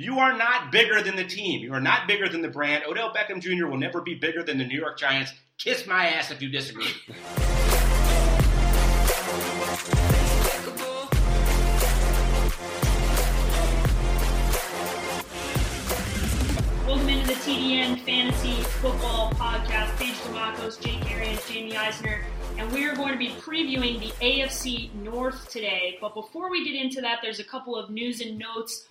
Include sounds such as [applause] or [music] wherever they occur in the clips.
You are not bigger than the team. You are not bigger than the brand. Odell Beckham Jr. will never be bigger than the New York Giants. Kiss my ass if you disagree. Welcome into the TDN Fantasy Football Podcast. Paige Demakos, Jake Arians, Jamie Eisner, and we are going to be previewing the AFC North today. But before we get into that, there's a couple of news and notes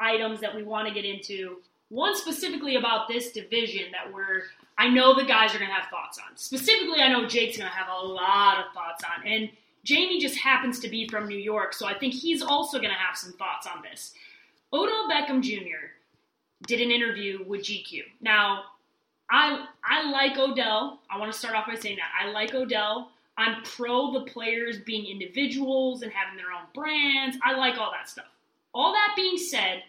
items that we want to get into. One specifically about this division that we're I know the guys are going to have thoughts on. Specifically, I know Jake's going to have a lot of thoughts on. And Jamie just happens to be from New York, so I think he's also going to have some thoughts on this. Odell Beckham Jr. did an interview with GQ. Now, I I like Odell. I want to start off by saying that I like Odell. I'm pro the players being individuals and having their own brands. I like all that stuff. All that being said,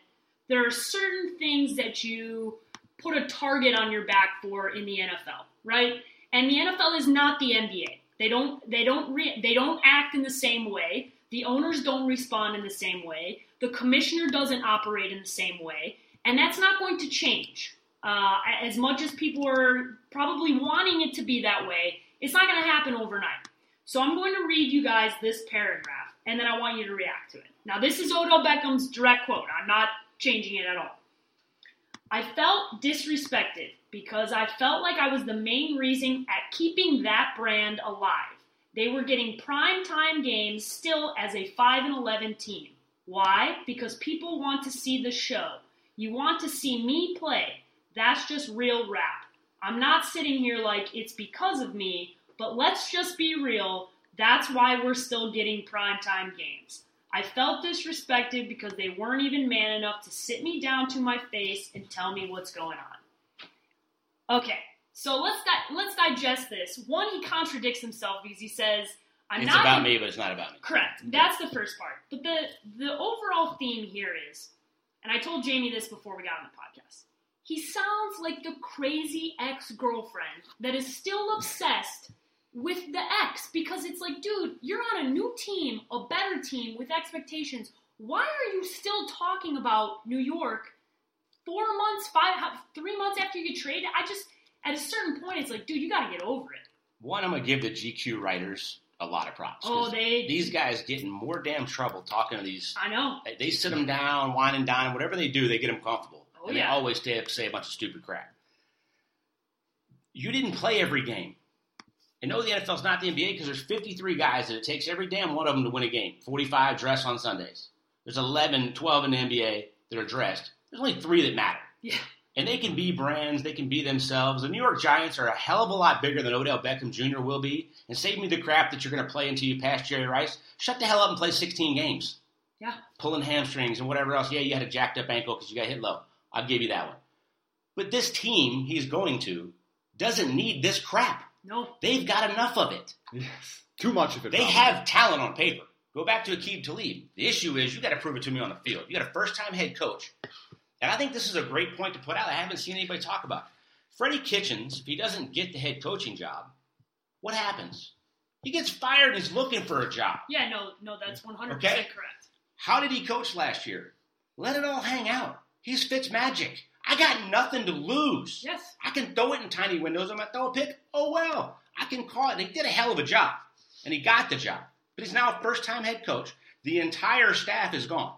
there are certain things that you put a target on your back for in the NFL, right? And the NFL is not the NBA. They don't they don't re, they don't act in the same way. The owners don't respond in the same way. The commissioner doesn't operate in the same way, and that's not going to change. Uh, as much as people are probably wanting it to be that way, it's not going to happen overnight. So I'm going to read you guys this paragraph, and then I want you to react to it. Now, this is Odell Beckham's direct quote. I'm not changing it at all. I felt disrespected because I felt like I was the main reason at keeping that brand alive. They were getting prime time games still as a 5 and 11 team. Why? Because people want to see the show. You want to see me play. That's just real rap. I'm not sitting here like it's because of me, but let's just be real. That's why we're still getting prime time games. I felt disrespected because they weren't even man enough to sit me down to my face and tell me what's going on. Okay, so let's di- let's digest this. One, he contradicts himself because he says, "I'm it's not about in- me, but it's not about me. Correct. Mm-hmm. That's the first part. But the the overall theme here is, and I told Jamie this before we got on the podcast. He sounds like the crazy ex girlfriend that is still obsessed with the ex because it's like, dude, you're on a new team, a better team with expectations. Why are you still talking about New York four months, five, three months after you traded? I just, at a certain point, it's like, dude, you got to get over it. One, I'm gonna give the GQ writers a lot of props. Oh, they- these guys get in more damn trouble talking to these. I know. They, they sit them down, wine and dine, whatever they do, they get them comfortable. Oh, and yeah. they always stay up say a bunch of stupid crap. You didn't play every game. I know the NFL's not the NBA because there's 53 guys and it takes every damn one of them to win a game. 45 dress on Sundays. There's 11, 12 in the NBA that are dressed. There's only three that matter. Yeah. And they can be brands, they can be themselves. The New York Giants are a hell of a lot bigger than Odell Beckham Jr. will be. And save me the crap that you're going to play until you pass Jerry Rice. Shut the hell up and play 16 games. Yeah. Pulling hamstrings and whatever else. Yeah, you had a jacked up ankle because you got hit low. I'll give you that one. But this team he's going to doesn't need this crap. No. They've got enough of it. Yes. Too much of it. They probably. have talent on paper. Go back to Aqib Talib. The issue is you got to prove it to me on the field. You got a first time head coach. And I think this is a great point to put out. I haven't seen anybody talk about it. Freddie Kitchens, if he doesn't get the head coaching job, what happens? He gets fired and he's looking for a job. Yeah, no, no, that's 100% Okay. correct. How did he coach last year? Let it all hang out. He's Fitz magic. I got nothing to lose. Yes. I can throw it in tiny windows. I'm going to throw a pick. Oh, well. I can call it. And he did a hell of a job. And he got the job. But he's now a first time head coach. The entire staff is gone.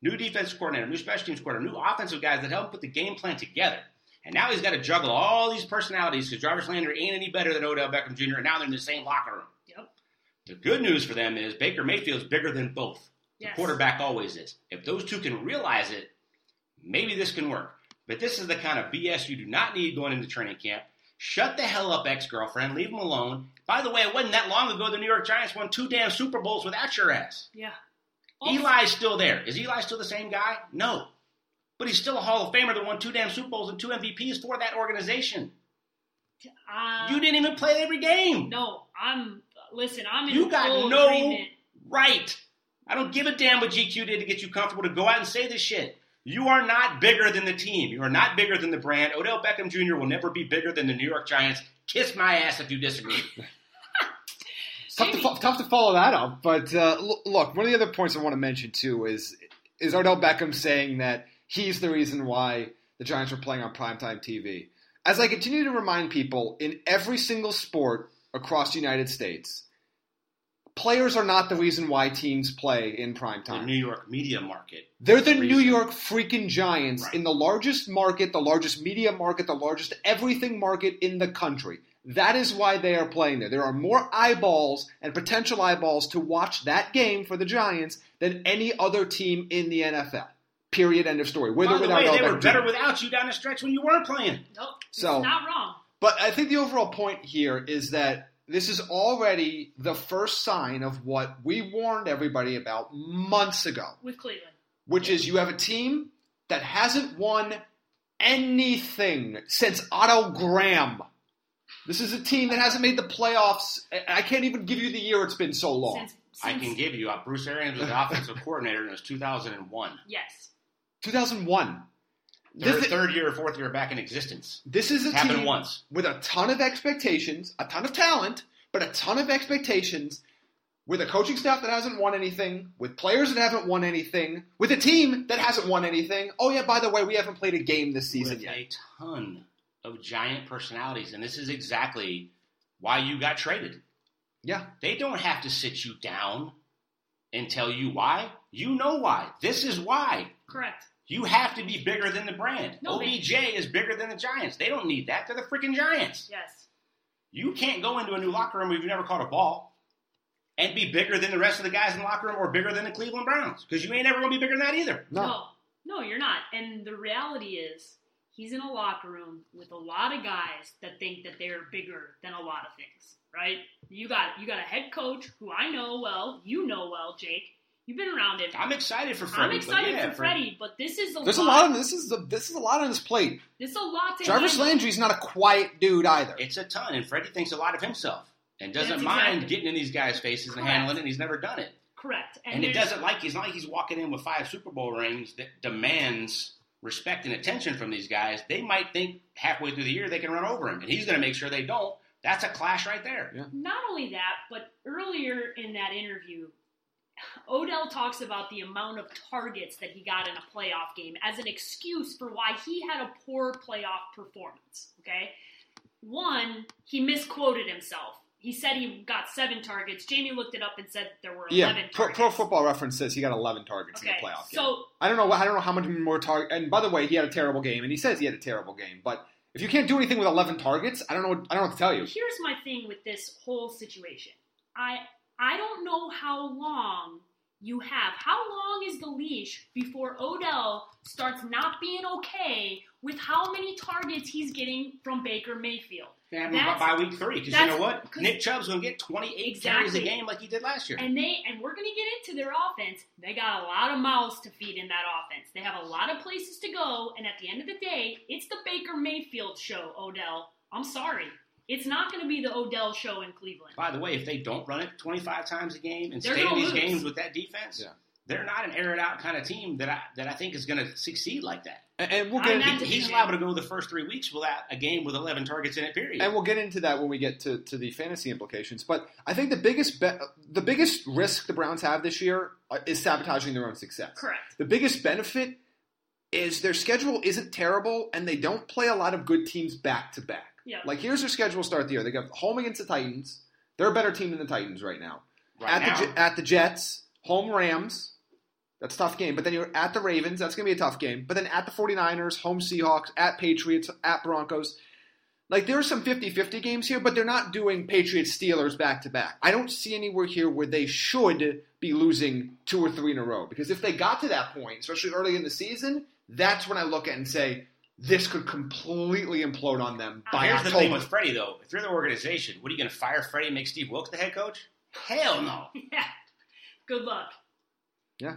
New defense coordinator, new special teams coordinator, new offensive guys that help put the game plan together. And now he's got to juggle all these personalities because Jarvis Landry ain't any better than Odell Beckham Jr. And now they're in the same locker room. Yep. The good news for them is Baker Mayfield's bigger than both. The Yes. quarterback always is. If those two can realize it, maybe this can work. But this is the kind of BS you do not need going into training camp. Shut the hell up, ex girlfriend. Leave him alone. By the way, it wasn't that long ago the New York Giants won two damn Super Bowls without your ass. Yeah. Eli's still there. Is Eli still the same guy? No. But he's still a Hall of Famer that won two damn Super Bowls and two MVPs for that organization. Uh, You didn't even play every game. No, I'm. Listen, I'm in You got no agreement. right. I don't give a damn what GQ did to get you comfortable to go out and say this shit. You are not bigger than the team. You are not bigger than the brand. Odell Beckham Jr. will never be bigger than the New York Giants. Kiss my ass if you disagree. [laughs] [laughs] tough to, fo- tough to follow that up. But uh, look, one of the other points I want to mention too is is Odell Beckham saying that he's the reason why the Giants are playing on primetime TV. As I continue to remind people in every single sport across the United States, players are not the reason why teams play in prime time. The. New York media market. They're the reason. New York freaking Giants Right. in the largest market, the largest media market, the largest everything market in the country. That is why they are playing there. There are more eyeballs and potential eyeballs to watch that game for the Giants than any other team in the NFL. Period. End of story. With By or the without way, they were better Jr. without you down the stretch when you weren't playing. Nope. So- it's not wrong. But I think the overall point here is that this is already the first sign of what we warned everybody about months ago. With Cleveland. which is you have a team that hasn't won anything since Otto Graham. This is a team that hasn't made the playoffs. I- I can't even give you the year it's been so long. Since, since, I can give you. Uh, Bruce Arians was the [laughs] offensive coordinator, and it was 2001. Yes. 2001. Their This, third year or fourth year back in existence. this is a It's happened team once. with a ton of expectations, a ton of talent, but a ton of expectations. With a coaching staff that hasn't won anything, with players that haven't won anything, with a team that hasn't won anything. Oh yeah, by the way, we haven't played a game this season with yet. a ton of giant personalities, and this is exactly why you got traded. Yeah, They don't have to sit you down and tell you why. You know why. This is why. Correct. You have to be bigger than the brand. No, they- OBJ is bigger than the Giants. They don't need that. They're the freaking Giants. Yes. You can't go into a new locker room if you've never caught a ball and be bigger than the rest of the guys in the locker room or bigger than the Cleveland Browns because you ain't ever going to be bigger than that either. no. No. No, you're not. And the reality is, he's in a locker room with a lot of guys that think that they're bigger than a lot of things, right? You got you got a head coach who I know well, you know well, Jake. You've been around him. I'm excited for Freddie. I'm excited yeah, for Freddie, but this is a There's a lot. lot of this is the, this is a lot on his plate. this is a lot to Jarvis handle. Landry's not a quiet dude either. It's a ton, and Freddie thinks a lot of himself and doesn't That's mind exactly- getting in these guys' faces and handling it. And he's never done it, Correct. and, it doesn't like he's not like he's walking in with five Super Bowl rings that demands respect and attention from these guys. They might think halfway through the year they can run over him, and he's going to make sure they don't. That's a clash right there. Yeah. Not only that, but earlier in that interview, Odell talks about the amount of targets that he got in a playoff game as an excuse for why he had a poor playoff performance. Okay? One, he misquoted himself. He said he got seven targets. Jamie looked it up and said there were 11 Yeah, pro. Pro Football Reference says he got 11 targets Okay, in the playoff game. so I don't know. I don't know how much more target. And by the way, he had a terrible game, and he says he had a terrible game. But if you can't do anything with 11 targets, I don't know. What, I don't know what to tell you. Here's my thing with this whole situation. I I don't know how long you have. How long is the leash before Odell starts not being okay with how many targets he's getting from Baker Mayfield? Yeah, I mean, That's- by week three, because you know what, Nick Chubb's going to get 28 carries a game like he did last year. And they and we're gonna get into their offense. They got a lot of mouths to feed in that offense. They have a lot of places to go, and at the end of the day, it's the Baker Mayfield show, Odell. I'm sorry. It's not gonna be the Odell show in Cleveland. By the way, if they don't run it 25 times a game and They're stay in these lose. games with that defense, Yeah. they're not an air it out kind of team that I that I think is going to succeed like that. And, and we'll get imagine- into, He's liable to go the first three weeks without a game with 11 targets in it. Period. and we'll get into that when we get to, to the fantasy implications. But I think the biggest be- the biggest risk the Browns have this year uh, is sabotaging their own success. Correct. The biggest benefit is their schedule isn't terrible, and they don't play a lot of good teams back to back. Yeah. Like here's their schedule start the year. They got home against the Titans. They're a better team than the Titans right now. right at now, the at the Jets, home Rams. That's a tough game. But then you're at the Ravens. That's going to be a tough game. But then at the 49ers, home Seahawks, at Patriots, at Broncos. Like there are some 50-50 games here, but they're not doing Patriots Steelers back to back. I don't see anywhere here where they should be losing two or three in a row. Because if they got to that point, especially early in the season, that's when I look at and say this could completely implode on them uh, by here's the October. thing with Freddie though. If you're in the organization, what are you going to fire Freddie and make Steve Wilks the head coach? Hell no. [laughs] Yeah. Good luck. Yeah.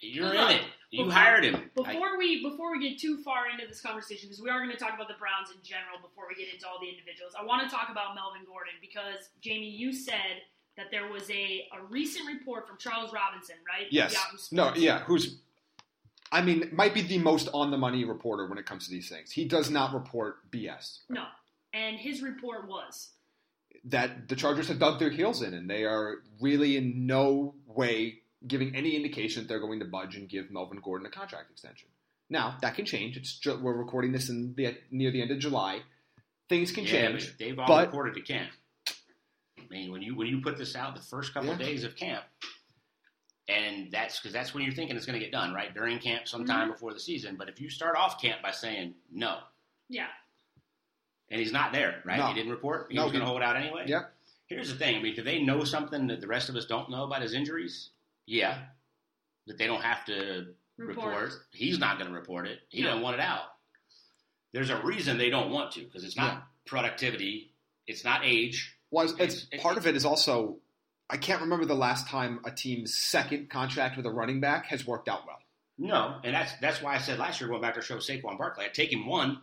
You're Good in luck. it. You Before- hired him. I- Before we before we get too far into this conversation, because we are going to talk about the Browns in general before we get into all the individuals, I want to talk about Melvin Gordon because Jamie, you said that there was a, a recent report from Charles Robinson, right? Yes. No, yeah, who's I mean, might be the most on the money reporter when it comes to these things. He does not report BS. No. And his report was That the Chargers have dug their heels in and they are really in no way giving any indication that they're going to budge and give Melvin Gordon a contract extension. Now that can change. It's ju- we're recording this in the near the end of July. Things can Yeah, change. but they've all but- reported to camp. I mean, when you when you put this out the first couple of days of camp, and that's because that's when you're thinking it's going to get done, right? During camp, sometime Mhm. before the season. But if you start off camp by saying no, Yeah. and he's not there, right? No. He didn't report. He No, was going to hold out anyway. Yeah. Here's the thing. I mean, do they know something that the rest of us don't know about his injuries? Yeah. That they don't have to Report. report. He's not going to report it. He No. doesn't want it out. There's a reason they don't want to because it's not Yeah. productivity. It's not age. Was it's, It's- it- part of it is also I can't remember the last time a team's second contract with a running back has worked out well. No, and that's that's why I said last year going back to show Saquon Barkley, I'd take him one,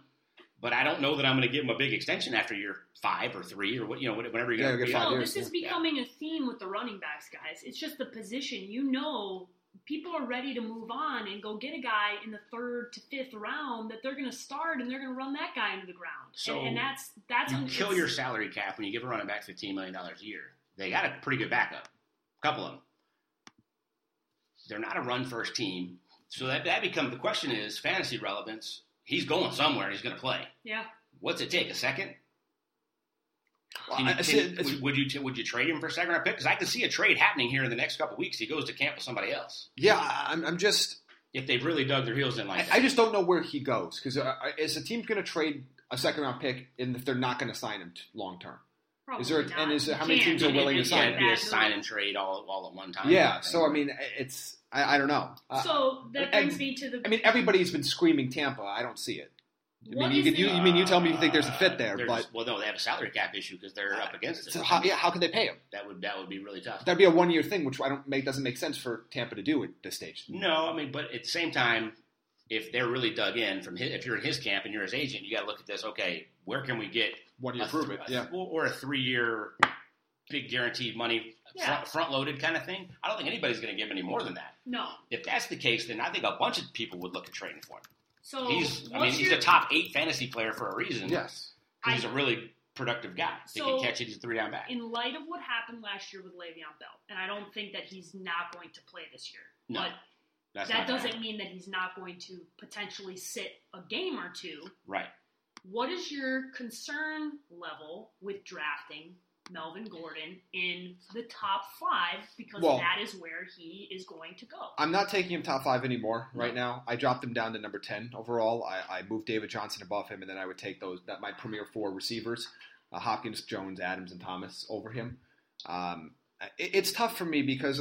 but I don't know that I'm going to give him a big extension after year five or three or what you know whenever you're going to five No, this is yeah. becoming a theme with the running backs, guys. It's just the position. You know, people are ready to move on and go get a guy in the third to fifth round that they're going to start and they're going to run that guy into the ground. So, and, and that's that's You un- kill your salary cap when you give a running back fifteen million dollars a year. They got a pretty good backup, a couple of them. They're not a run first team, so that that becomes the question is fantasy relevance. He's going somewhere. and He's going to play. yeah. What's it take? A second? Well, you- I- can see, you- would, would you t- would you trade him for a second round pick? Because I can see a trade happening here in the next couple weeks. He goes to camp with somebody else yeah, I'm, I'm just if they've really dug their heels in like I, that. I just don't know where he goes because uh, is the team going to trade a second round pick and if they're not going to sign him long term? Probably Is there- not. and is there- how many can't. teams are willing to sign a be a sign and trade all, all at one time. Yeah, so I mean it's I, I don't know. Uh, So that and- brings me to the. I mean everybody's been screaming Tampa. I don't see it. I what mean, you is could you, the- you mean you tell me you think there's a fit there, There's- but well, no, they have a salary cap issue because they're up against it. so how, yeah, how can they pay him? That would that would be really tough. That'd be a one year thing, which I don't make doesn't make sense for Tampa to do at this stage. No, I mean, but at the same time, if they're really dug in from his, if you're in his camp and you're his agent, you got to look at this. Okay, where can we get what do you a th- a- or a three year big guaranteed money Yeah. front, front loaded kind of thing? I don't think anybody's going to give any more than that. no. If that's the case, then I think a bunch of people would look at trading for him. So He's, I mean, what's he's your, a top eight fantasy player for a reason. Yes. 'cause he's a really productive guy. He So- can catch it. He's a three down back. in light of what happened last year with Le'Veon Bell, and I don't think that he's not going to play this year. No, but That's that doesn't happen. mean that he's not going to potentially sit a game or two. right. What is your concern level with drafting Melvin Gordon in the top five? Because Well- that is where he is going to go. I'm not taking him top five anymore right now. I dropped him down to number ten overall. I, I moved David Johnson above him, and then I would take those that my premier four receivers, uh, Hopkins, Jones, Adams, and Thomas over him. Um, it, it's tough for me because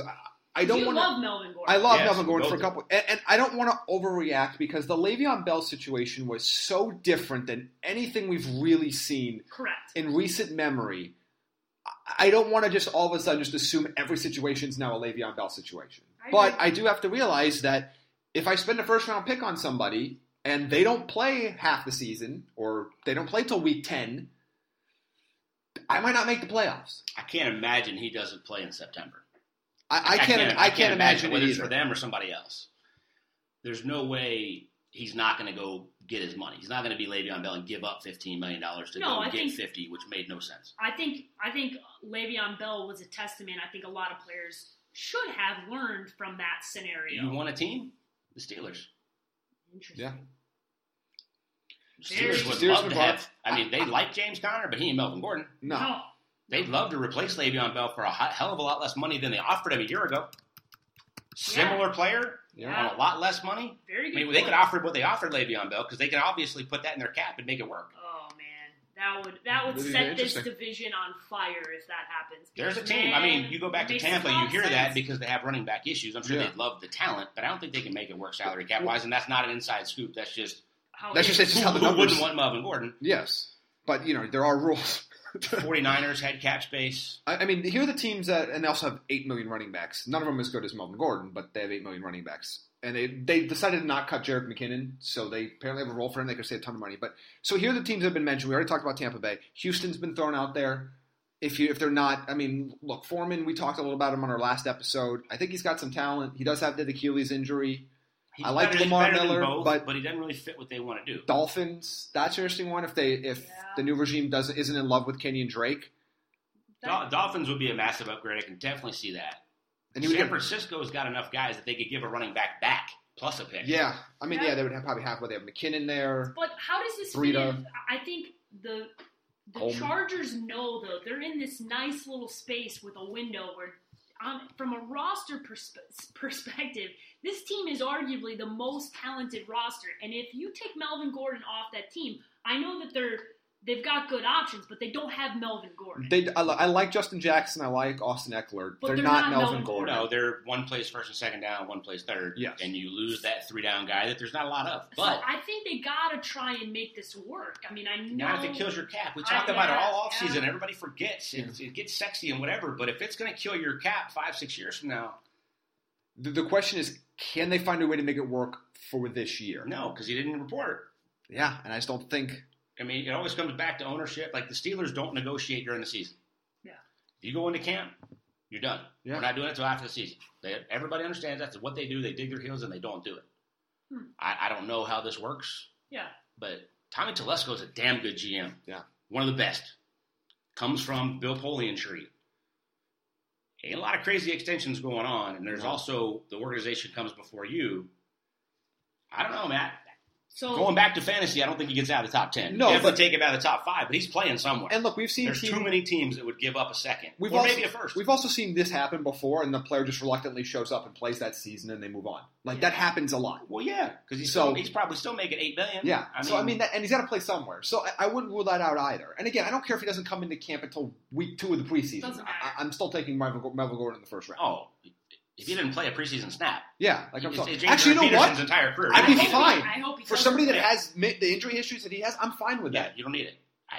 I, I don't want to. love Melvin Gordon. I love Yes, Melvin Gordon for a couple, and, and I don't want to overreact because the Le'Veon Bell situation was so different than anything we've really seen Correct. in recent memory. I- I don't want to just all of a sudden just assume every situation is now a Le'Veon Bell situation. I but agree. I do have to realize that if I spend a first round pick on somebody and they don't play half the season or they don't play till week ten, I might not make the playoffs. I can't imagine he doesn't play in September. I, I can't. I can't, imagine, whether it it's for them or somebody else. There's no way he's not going to go get his money. He's not going to be Le'Veon Bell and give up fifteen million dollars to No, go I get think- fifty, which made no sense. I think I think Le'Veon Bell was a testament. I think a lot of players should have learned from that scenario. You want a team? The Steelers. Interesting. Yeah. The Steelers would Steelers love would to have. I mean, they like James Conner, but he ain't Melvin Gordon. No. No. They'd love to replace Le'Veon Bell for a hell of a lot less money than they offered him a year ago. Similar player Yeah. on a lot less money. Very I good. mean, they could offer what they offered Le'Veon Bell because they can obviously put that in their cap and make it work. Oh man, that would that would That'd set this division on fire if that happens. There's a Because, team. I mean, you go back to Tampa, a you of hear that because they have running back issues. I'm sure Yeah. they'd love the talent, but I don't think they can make it work salary cap wise. And that's not an inside scoop. That's just How That's just is. just how the numbers. who numbers. wouldn't want Melvin Gordon. Yes, but you know there are rules. 49ers had cap space. I I mean, here are the teams that, and they also have eight million running backs. None of them as good as Melvin Gordon, but they have eight million running backs. And they, they decided to not cut Jerick McKinnon, so they apparently have a role for him. They could save a ton of money. But so here are the teams that have been mentioned. We already talked about Tampa Bay. Houston's been thrown out there. If you if they're not, I mean, look, Foreman. We talked a little about him on our last episode. I think he's got some talent. He does have the Achilles injury. He's I like Lamar Miller, both, but- but he doesn't really fit what they want to do. Dolphins. That's an interesting one. If they if Yeah. the new regime doesn't isn't in love with Kenyan Drake, Dol- Dolphins would be a massive upgrade. I can definitely see that. and he San get Francisco's got enough guys that they could give a running back back plus a pick. Yeah, I mean, yeah, Yeah. they would have, probably have what they have McKinnon there. But how does this Breida. fit in? I think the the Coleman. Chargers know though they're in this nice little space with a window where, um, from a roster persp- perspective, this team is arguably the most talented roster. And if you take Melvin Gordon off that team, I know that they're they've got good options, but they don't have Melvin Gordon. They, I, I like Justin Jackson. I like Austin Ekeler. They're, they're not, not Melvin Melvin Gordon. No, they're one place first and second down, one place third. Yes. And you lose that three down guy that there's not a lot of. so But I think they gotta try and make this work. I mean, I know. not if it kills your cap. We I- talk about it all off yeah. season. Everybody forgets. It, it gets sexy and whatever. But if it's going to kill your cap five, six years from now, The, the question is, can they find a way to make it work for this year? no, because he didn't report. Yeah, and I just don't think. I mean, it always comes back to ownership. Like the Steelers don't negotiate during the season. Yeah. If you go into camp, you're done. Yeah. We're not doing it until after the season. They, everybody understands that's what they do. They dig their heels and they don't do it. Hmm. I, I don't know how this works, Yeah. but Tommy Telesco is a damn good GM. Yeah. One of the best. Comes from Bill Polian tree. Ain't a lot of crazy extensions going on, and there's No. also the organization comes before you. I don't know, Matt. So Going back to fantasy, I don't think he gets out of the top ten. No, No, definitely but- take him out of the top five, but he's playing somewhere. And look, we've seen There's teams, too many teams that would give up a second, We've or also, maybe a first. We've also seen this happen before, and the player just reluctantly shows up and plays that season, and they move on. Like that happens a lot. well, yeah, because he's So- still, he's probably still making eight million. Yeah. I mean, so I mean, that, and he's got to play somewhere. So I, I wouldn't rule that out either. And again, I don't care if he doesn't come into camp until week two of the preseason. I, I'm still taking Melvin, Melvin Gordon in the first round. oh, if he didn't play a preseason snap, Yeah, like I'm it's, sorry. James Actually, you know Peterson's what? entire career. I'd be hope fine. I hope he For somebody that has the injury issues that he has, I'm fine with yeah, that. you don't need it. I,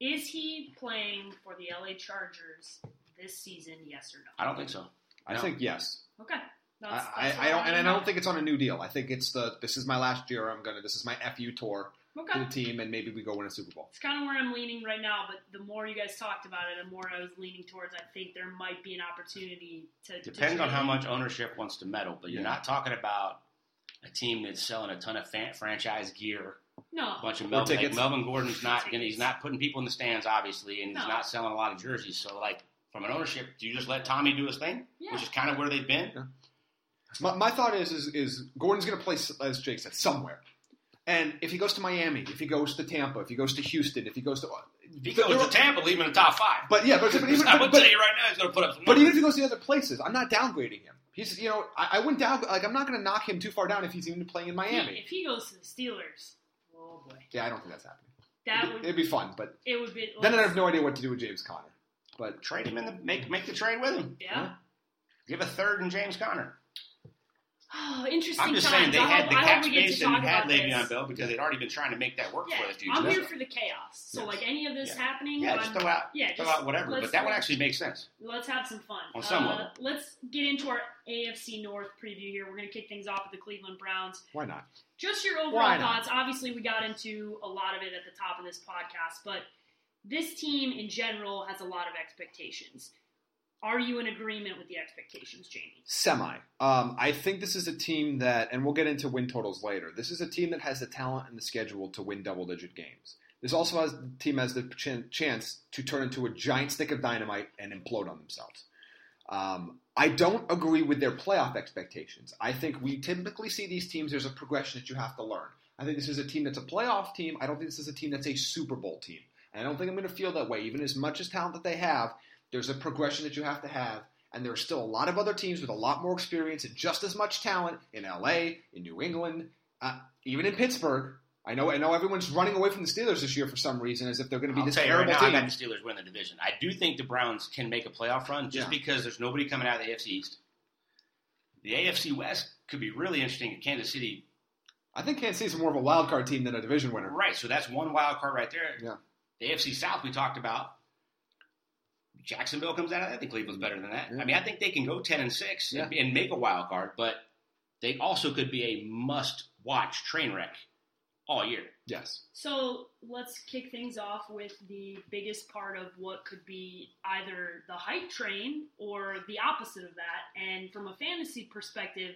Is he playing for the LA Chargers this season? Yes or no? I don't think so. I No. think yes. Okay. I, That's, I, that's I don't, and I don't think it's on a new deal. I think it's the this is my last year. I'm gonna this is my fu tour to Okay. the team, and maybe we go win a Super Bowl. It's kind of where I'm leaning right now, but the more you guys talked about it, the more I was leaning towards. I think there might be an opportunity to. to Depends on how much ownership wants to meddle, but you're Yeah. not talking about a team that's selling a ton of fan, franchise gear. No. A bunch of Or Melvin, like tickets. Melvin Gordon's not gonna, he's not putting people in the stands, obviously, and he's No. not selling a lot of jerseys. So, like from an ownership, do you just let Tommy do his thing, Yeah. which is kind of where they've been? Yeah. My, my thought is, is is Gordon's going to play as Jake said somewhere, and if he goes to Miami, if he goes to Tampa, if he goes to Houston, if he goes to, If he goes to Tampa, leave him in the top five. but yeah, but, but even I'm but, [laughs] gonna tell you right now, he's gonna put up some. but even if he goes to the other places, I'm not downgrading him. He's you know I, I wouldn't down like I'm not going to knock him too far down if he's even playing in Miami. If he goes to the Steelers, oh boy, Yeah, I don't think that's happening. that It'd, would it'd be fun, but it would be. then I have no idea what to do with James Conner. But trade him in the make make the trade with him. Yeah. Give a third and James Conner. Oh, interesting. I'm just times. saying they I had hope, the cap space and had Le'Veon this. Bell because they'd already been trying to make that work Yeah, for the future. I'm here for the chaos. So Yeah. like any of this Yeah. happening, yeah, just throw out yeah, throw out whatever. But that one actually makes sense. Let's have some fun. On some uh, level. Let's get into our AFC North preview here. We're going to kick things off with the Cleveland Browns. why not? Just your overall thoughts. Obviously, we got into a lot of it at the top of this podcast, but this team in general has a lot of expectations. Are you in agreement with the expectations, Jamie? Semi. Um, I think this is a team that, and we'll get into win totals later. This is a team that has the talent and the schedule to win double-digit games. This also has the team has the ch- chance to turn into a giant stick of dynamite and implode on themselves. Um, I don't agree with their playoff expectations. I think we typically see these teams. There's a progression that you have to learn. I think this is a team that's a playoff team. I don't think this is a team that's a Super Bowl team. And I don't think I'm going to feel that way. Even as much as talent that they have, there's a progression that you have to have. And there are still a lot of other teams with a lot more experience and just as much talent in LA, in New England, uh, even in Pittsburgh. I know, I know everyone's running away from the Steelers this year for some reason, as if they're going to be I'll this you right terrible now, I team. got the Steelers win the division. I do think the Browns can make a playoff run just Yeah. because there's nobody coming out of the AFC East. The AFC West could be really interesting if Kansas City. I think Kansas City's more of a wild card team than a division winner. Right, so that's one wild card right there. Yeah. The AFC South we talked about. Jacksonville comes out of that. I think Cleveland's better than that. Yeah. I mean, I think they can go ten and six and, and make a wild card, but they also could be a must-watch train wreck all year. Yes. So let's kick things off with the biggest part of what could be either the hype train or the opposite of that. And from a fantasy perspective,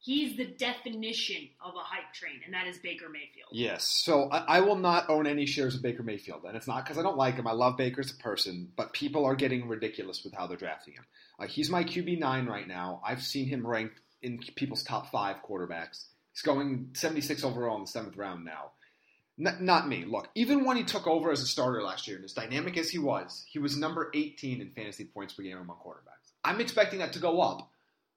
he's the definition of a hype train, and that is Baker Mayfield. Yes. So I, I will not own any shares of Baker Mayfield, and it's not because I don't like him. I love Baker as a person, but people are getting ridiculous with how they're drafting him. Like he's my QB nine right now. I've seen him ranked in people's top five quarterbacks. He's going 76 overall in the seventh round now. N- not me. Look, even when he took over as a starter last year, and as dynamic as he was, he was number 18 in fantasy points per game among quarterbacks. I'm expecting that to go up,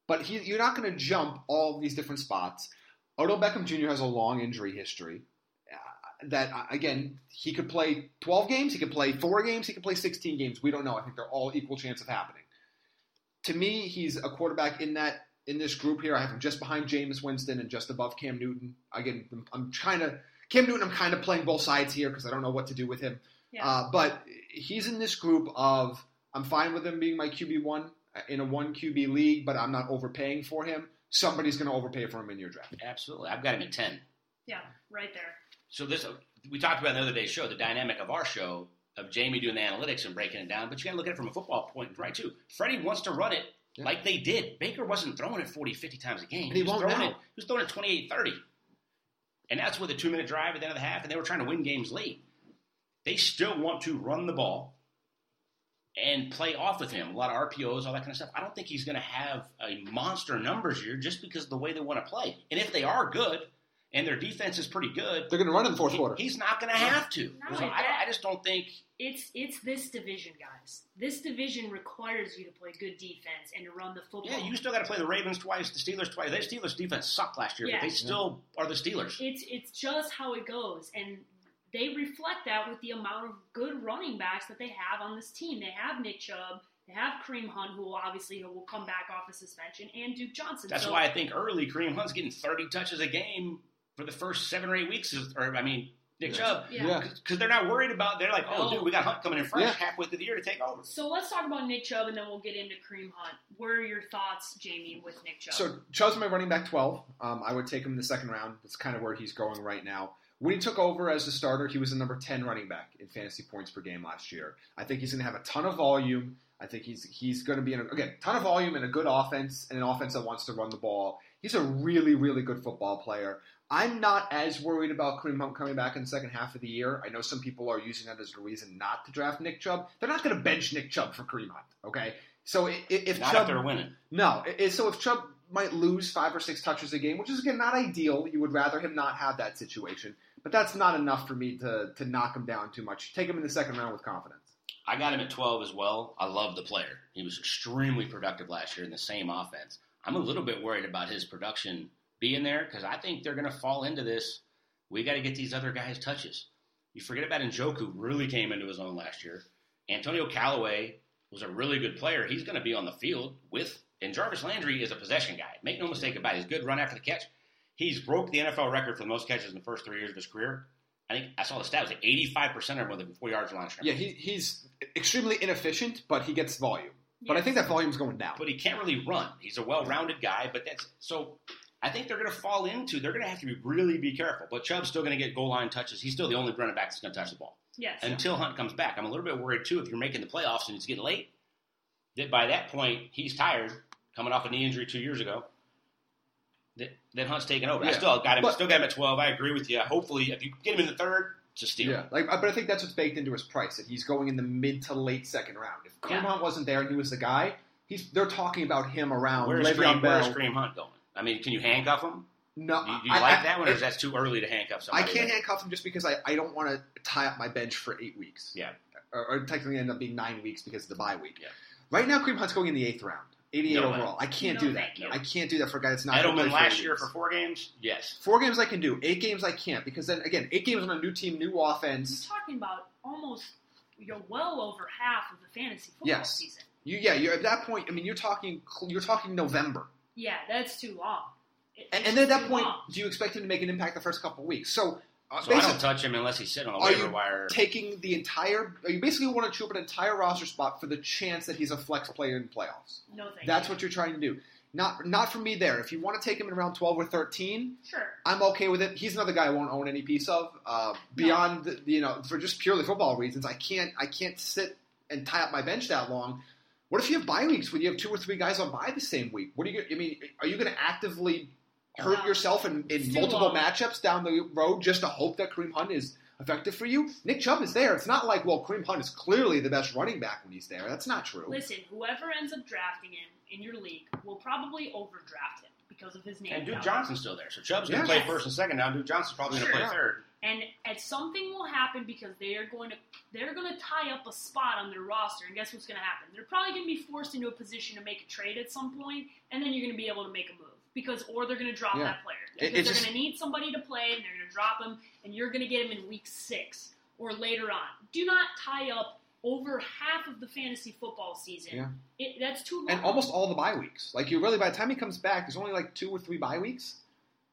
but he, you're not going to jump all these different spots. Odell Beckham Jr. has a long injury history. Uh, that uh, again, he could play 12 games, he could play four games, he could play 16 games. We don't know. I think they're all equal chance of happening. To me, he's a quarterback in that in this group here. I have him just behind Jameis Winston and just above Cam Newton. Again, I'm, I'm trying to Cam Newton. I'm kind of playing both sides here because I don't know what to do with him. Yeah. Uh, but he's in this group of I'm fine with him being my QB one in a one QB league, but I'm not overpaying for him. Somebody's going to overpay for him in your draft. Absolutely. I've got him at 10. yeah, right there. So this we talked about in the other day's show, the dynamic of our show of Jamie doing the analytics and breaking it down, but you got to look at it from a football point right too. Freddie wants to run it Yeah. like they did. Baker wasn't throwing it 40, 50 times a game. And he was won't throwing now. it. He was throwing it 28, 30. And that's with a two minute drive at the end of the half, and they were trying to win games late. They still want to run the ball and play off with him. A lot of RPOs, all that kind of stuff. I don't think he's going to have a monster numbers year just because of the way they want to play. And if they are good and their defense is pretty good, They're going to run in the fourth he- quarter. he's not going to have to. Not So I, I just don't think. It's it's this division, guys. This division requires you to play good defense and to run the football. Yeah, you still got to play the Ravens twice, the Steelers twice. Their Steelers defense sucked last year, Yeah. but they still are the Steelers. It's it's just how it goes, and they reflect that with the amount of good running backs that they have on this team. They have Nick Chubb, they have Kareem Hunt, who will obviously will come back off of suspension, and Duke Johnson. That's So- why I think early Kareem Hunt's getting 30 touches a game for the first seven or eight weeks, or I mean Nick Yeah. Chubb, Yeah. Yeah. because they're not worried about. They're like, oh, No. dude, we got Hunt coming in fresh Yeah. halfway through the year to take over. So let's talk about Nick Chubb, and then we'll get into Kareem Hunt. What are your thoughts, Jamie, with Nick Chubb? So Chubb's my running back 12. Um, I would take him in the second round. That's kind of where he's going right now. When he took over as the starter, he was the number 10 running back in fantasy points per game last year. I think he's going to have a ton of volume. I think he's he's going to be in a, again ton of volume and a good offense and an offense that wants to run the ball. He's a really really good football player. I'm not as worried about Kareem Hunt coming back in the second half of the year. I know some people are using that as a reason not to draft Nick Chubb. They're not going to bench Nick Chubb for Kareem Hunt. Okay, so i- i- if Not Chubb if they're winning. no. So if Chubb might lose five or six touches a game, which is again not ideal, you would rather him not have that situation. But that's not enough for me to to knock him down too much. Take him in the second round with confidence. I got him at 12 as well. I love the player. He was extremely productive last year in the same offense. I'm a little bit worried about his production being there because I think they're going to fall into this. We got to get these other guys touches. You forget about Njoku, really came into his own last year. Antonio Callaway was a really good player. He's going to be on the field with, and Jarvis Landry is a possession guy. Make no mistake about it. He's good run after the catch. He's broke the NFL record for the most catches in the first three years of his career. I think I saw the stat was like 85% of them within four yards of the line. Yeah, he, he's extremely inefficient, but he gets volume. But I think that volume's going down. but he can't really run. He's a well-rounded guy, but that's so. I think they're going to fall into. They're going to have to be really be careful. But Chubb's still going to get goal line touches. He's still the only running back that's going to touch the ball yes. until Hunt comes back. I'm a little bit worried too if you're making the playoffs and it's getting late. That by that point he's tired, coming off a knee injury two years ago. That then Hunt's taken over. I still got him. but- still got him at 12. I agree with you. Hopefully, if you get him in the third, it's a steal. Yeah, like, but I think that's what's baked into his price that he's going in the mid to late second round. If Kareem Yeah. Hunt wasn't there and he was the guy, he's they're talking about him around Where's Kareem, where's Kareem Hunt going? I mean, can you handcuff him? No, Do you, do you I- like I- that one, or is that too early to handcuff somebody? I can't handcuff him just because I, I don't want to tie up my bench for eight weeks. Yeah. Or, or technically end up being nine weeks because of the bye week. Yeah. Right now, Kareem Hunt's going in the eighth round, 88 No way. overall. I can't No, do that. I can't do that for a guy that's not gonna Edelman play for last eight year weeks. for four games? Yes. Four games I can do. Eight games I can't because then again, eight games on a new team, new offense. You're talking about almost you're well over half of the fantasy football Yes. season. You yeah, you're at that point. I mean, you're talking you're talking November, Yeah, that's too long. It- and, and then at that point, long. do you expect him to make an impact the first couple of weeks? So, So I don't touch him unless he's sitting on the Are waiver you wire. taking the entire. You basically want to chew up an entire roster spot for the chance that he's a flex player in playoffs. No, thank That's you. what you're trying to do. Not not for me there. If you want to take him in around 12 or 13, Sure. I'm okay with it. He's another guy I won't own any piece of. Uh, beyond the, you know, for just purely football reasons, I can't I can't sit and tie up my bench that long. What if you have bye weeks when you have two or three guys on bye the same week? What are you? gonna- I mean, are you going to actively hurt No. yourself in, in multiple long. matchups down the road just to hope that Kareem Hunt is effective for you? Nick Chubb is there. It's not like well, Kareem Hunt is clearly the best running back when he's there. That's not true. Listen, whoever ends up drafting him in your league will probably overdraft him because of his name. And Duke Cowboys. Johnson's still there, so Chubb's going to play first and second now. Duke Johnson's probably going to play third. And and something will happen because they are going to they're going to tie up a spot on their roster. And guess what's going to happen? They're probably going to be forced into a position to make a trade at some point, and then you're going to be able to make a move because or they're going to drop Yeah. that player It- because it's they're going to need somebody to play, and they're going to drop him, and you're going to get him in week six or later on. Do not tie up over half of the fantasy football season. Yeah. It, that's too long. and almost all the bye weeks. Like you really, by the time he comes back, there's only like two or three bye weeks.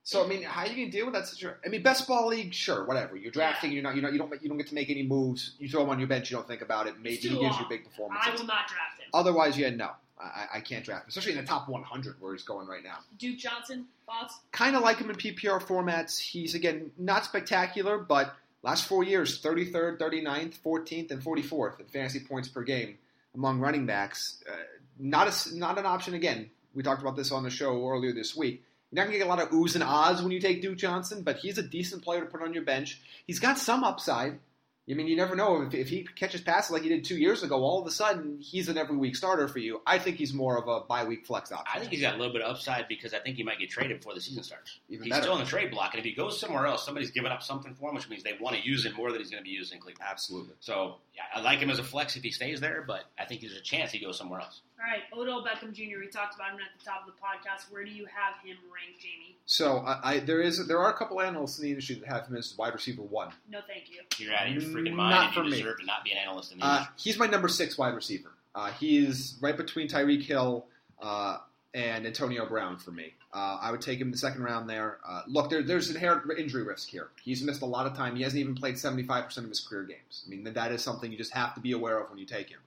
So I mean, how are you gonna deal with that situation? I mean, best ball league, sure, whatever. You're drafting, you're not, you know, you don't, you don't get to make any moves. You throw him on your bench, you don't think about it. Maybe he gives you long. big performance. I will not draft him. Otherwise, yeah, no, I, I can't draft, him, especially in the top 100 where he's going right now. Duke Johnson, thoughts? Kind of like him in PPR formats. He's again not spectacular, but last four years, 33rd, 39th, 14th, and 44th in fantasy points per game among running backs. Uh, not a, not an option again. We talked about this on the show earlier this week. You're not going to get a lot of oohs and ahs when you take Duke Johnson, but he's a decent player to put on your bench. He's got some upside. I mean, you never know if, if he catches passes like he did two years ago. All of a sudden, he's an every week starter for you. I think he's more of a bye week flex option. I think he's got a little bit of upside because I think he might get traded before the season starts. Even he's better. still on the trade block, and if he goes somewhere else, somebody's giving up something for him, which means they want to use him more than he's going to be used in Cleveland. absolutely. So yeah, I like him as a flex if he stays there, but I think there's a chance he goes somewhere else. All right, Odell Beckham Jr. We talked about him at the top of the podcast. Where do you have him ranked, Jamie? So I, I, there is there are a couple analysts in the industry that have him as wide receiver one. No, thank you. You're out of your freaking Not for and you me. deserve to not be an analyst in the Uh, industry. he's my number six wide receiver. Uh, he's right between Tyreek Hill uh, and Antonio Brown for me. Uh, I would take him in the second round there. Uh, look, there, there's inherent injury risk here. He's missed a lot of time. He hasn't even played 75% of his career games. I mean, that is something you just have to be aware of when you take him.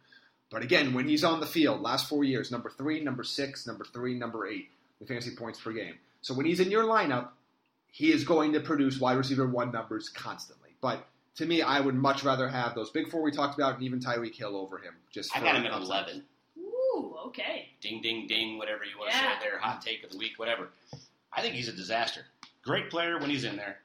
But again, when he's on the field, last four years, number three, number six, number three, number eight, the fantasy points per game. So when he's in your lineup, he is going to produce wide receiver one numbers constantly. But to me, I would much rather have those big four we talked about, and even Tyreek Hill over him. Just I got him at 11. Ooh, okay. Ding, ding, ding, whatever you want to Yeah. say there, hot take of the week, whatever. I think he's a disaster. Great player when he's in there.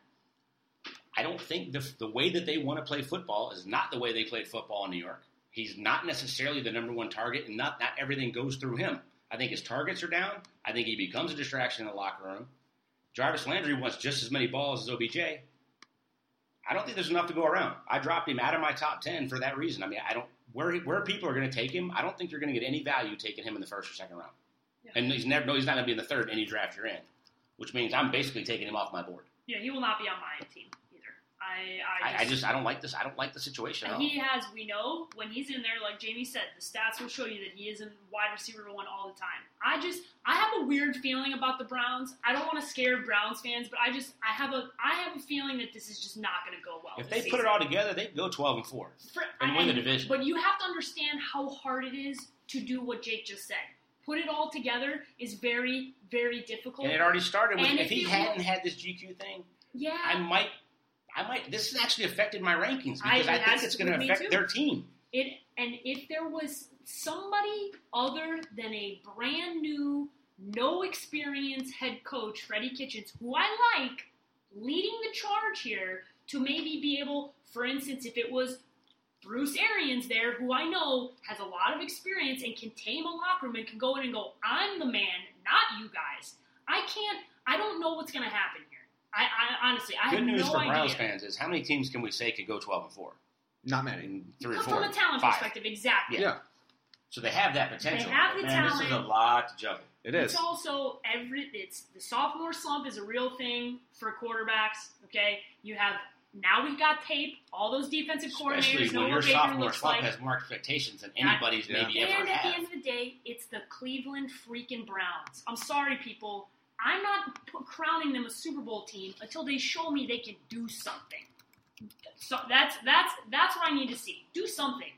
I don't think the, the way that they want to play football is not the way they played football in New York. He's not necessarily the number one target, and not, not everything goes through him. I think his targets are down. I think he becomes a distraction in the locker room. Jarvis Landry wants just as many balls as OBJ. I don't think there's enough to go around. I dropped him out of my top ten for that reason. I mean, I don't where he- where people are going to take him. I don't think you're going to get any value taking him in the first or second round. Yeah. And he's never no, he's not going to be in the third any draft you're in, which means I'm basically taking him off my board. Yeah, he will not be on my team. I, I, I, I just I don't like this. I don't like the situation. At all. He has, we know, when he's in there, like Jamie said, the stats will show you that he is in wide receiver one all the time. I just, I have a weird feeling about the Browns. I don't want to scare Browns fans, but I just, I have a, I have a feeling that this is just not going to go well. If they put it all together, they go 12 and four. For- and win the division. But you have to understand how hard it is to do what Jake just said. Put it all together is very, very difficult. And it already started. With, And if if he hadn't had this GQ thing, yeah, I might. I might. This has actually affected my rankings because I, it think it's going to affect too. their team. It and if there was somebody other than a brand new, no experience head coach, Freddie Kitchens, who I like, leading the charge here to maybe be able, for instance, if it was Bruce Arians there, who I know has a lot of experience and can tame a locker room and can go in and go, I'm the man, not you guys. I can't. I don't know what's going to happen. I, I honestly, I Good have news no for idea. Browns fans is how many teams can we say could go 12 and four? Not many. In three or From four. a talent Five. perspective, exactly. Yeah, So they have that potential. They have the But man, This is a lot to juggle. it is. It's also every it's the sophomore slump is a real thing for quarterbacks. Okay, you have now we've got tape. All those defensive Especially coordinators know when your Baker sophomore looks slump like. has more expectations than anybody's Yeah. maybe ever and at the end of the day, it's the Cleveland freaking Browns. I'm sorry, people. I'm not p- crowning them a Super Bowl team until they show me they can do something. So that's that's that's what I need to see. Do something.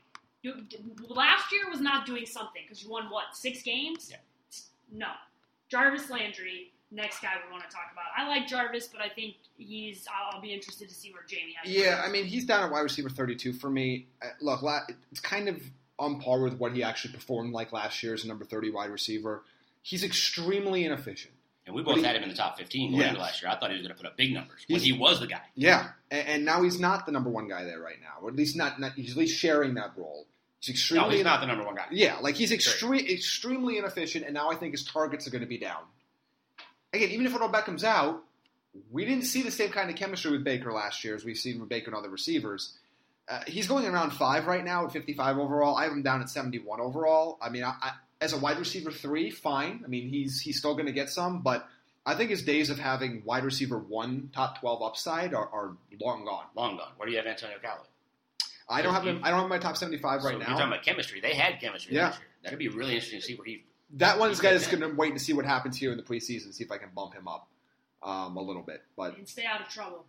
Last year was not doing something because you won what six games? Yeah. No. Jarvis Landry, next guy we want to talk about. I like Jarvis, but I think he's. I'll, be interested to see where Jamie has. Yeah, I mean, he's down at wide receiver 32 for me. Uh, Look, it's kind of on par with what he actually performed like last year as a number 30 wide receiver. He's extremely inefficient. And we both he- had him in the top 15 going Yeah. into last year. I thought he was going to put up big numbers when he was the guy. Yeah, and, and now he's not the number one guy there right now, or at least not, not he's at least sharing that role. He's extremely No, he's not the number one guy. Yeah, like he's extre- extremely inefficient, and now I think his targets are going to be down. again, even if Odell Beckham's out, we didn't see the same kind of chemistry with Baker last year as we've seen with Baker and other receivers. Uh, he's going around five right now at 55 overall. I have him down at 71 overall. I mean, I, I, as a wide receiver three, fine. I mean, he's he's still going to get some, but I think his days of having wide receiver one top 12 upside are, are long gone. Long gone. Where do you have Antonio Callaway? I don't have him. I don't have my top 75 So right You're now. talking about chemistry. They had chemistry Yeah. That'd be really interesting to see where he. That one's He's guys good. going to wait and see what happens here in the preseason, see if I can bump him up um, a little bit. But and stay out of trouble.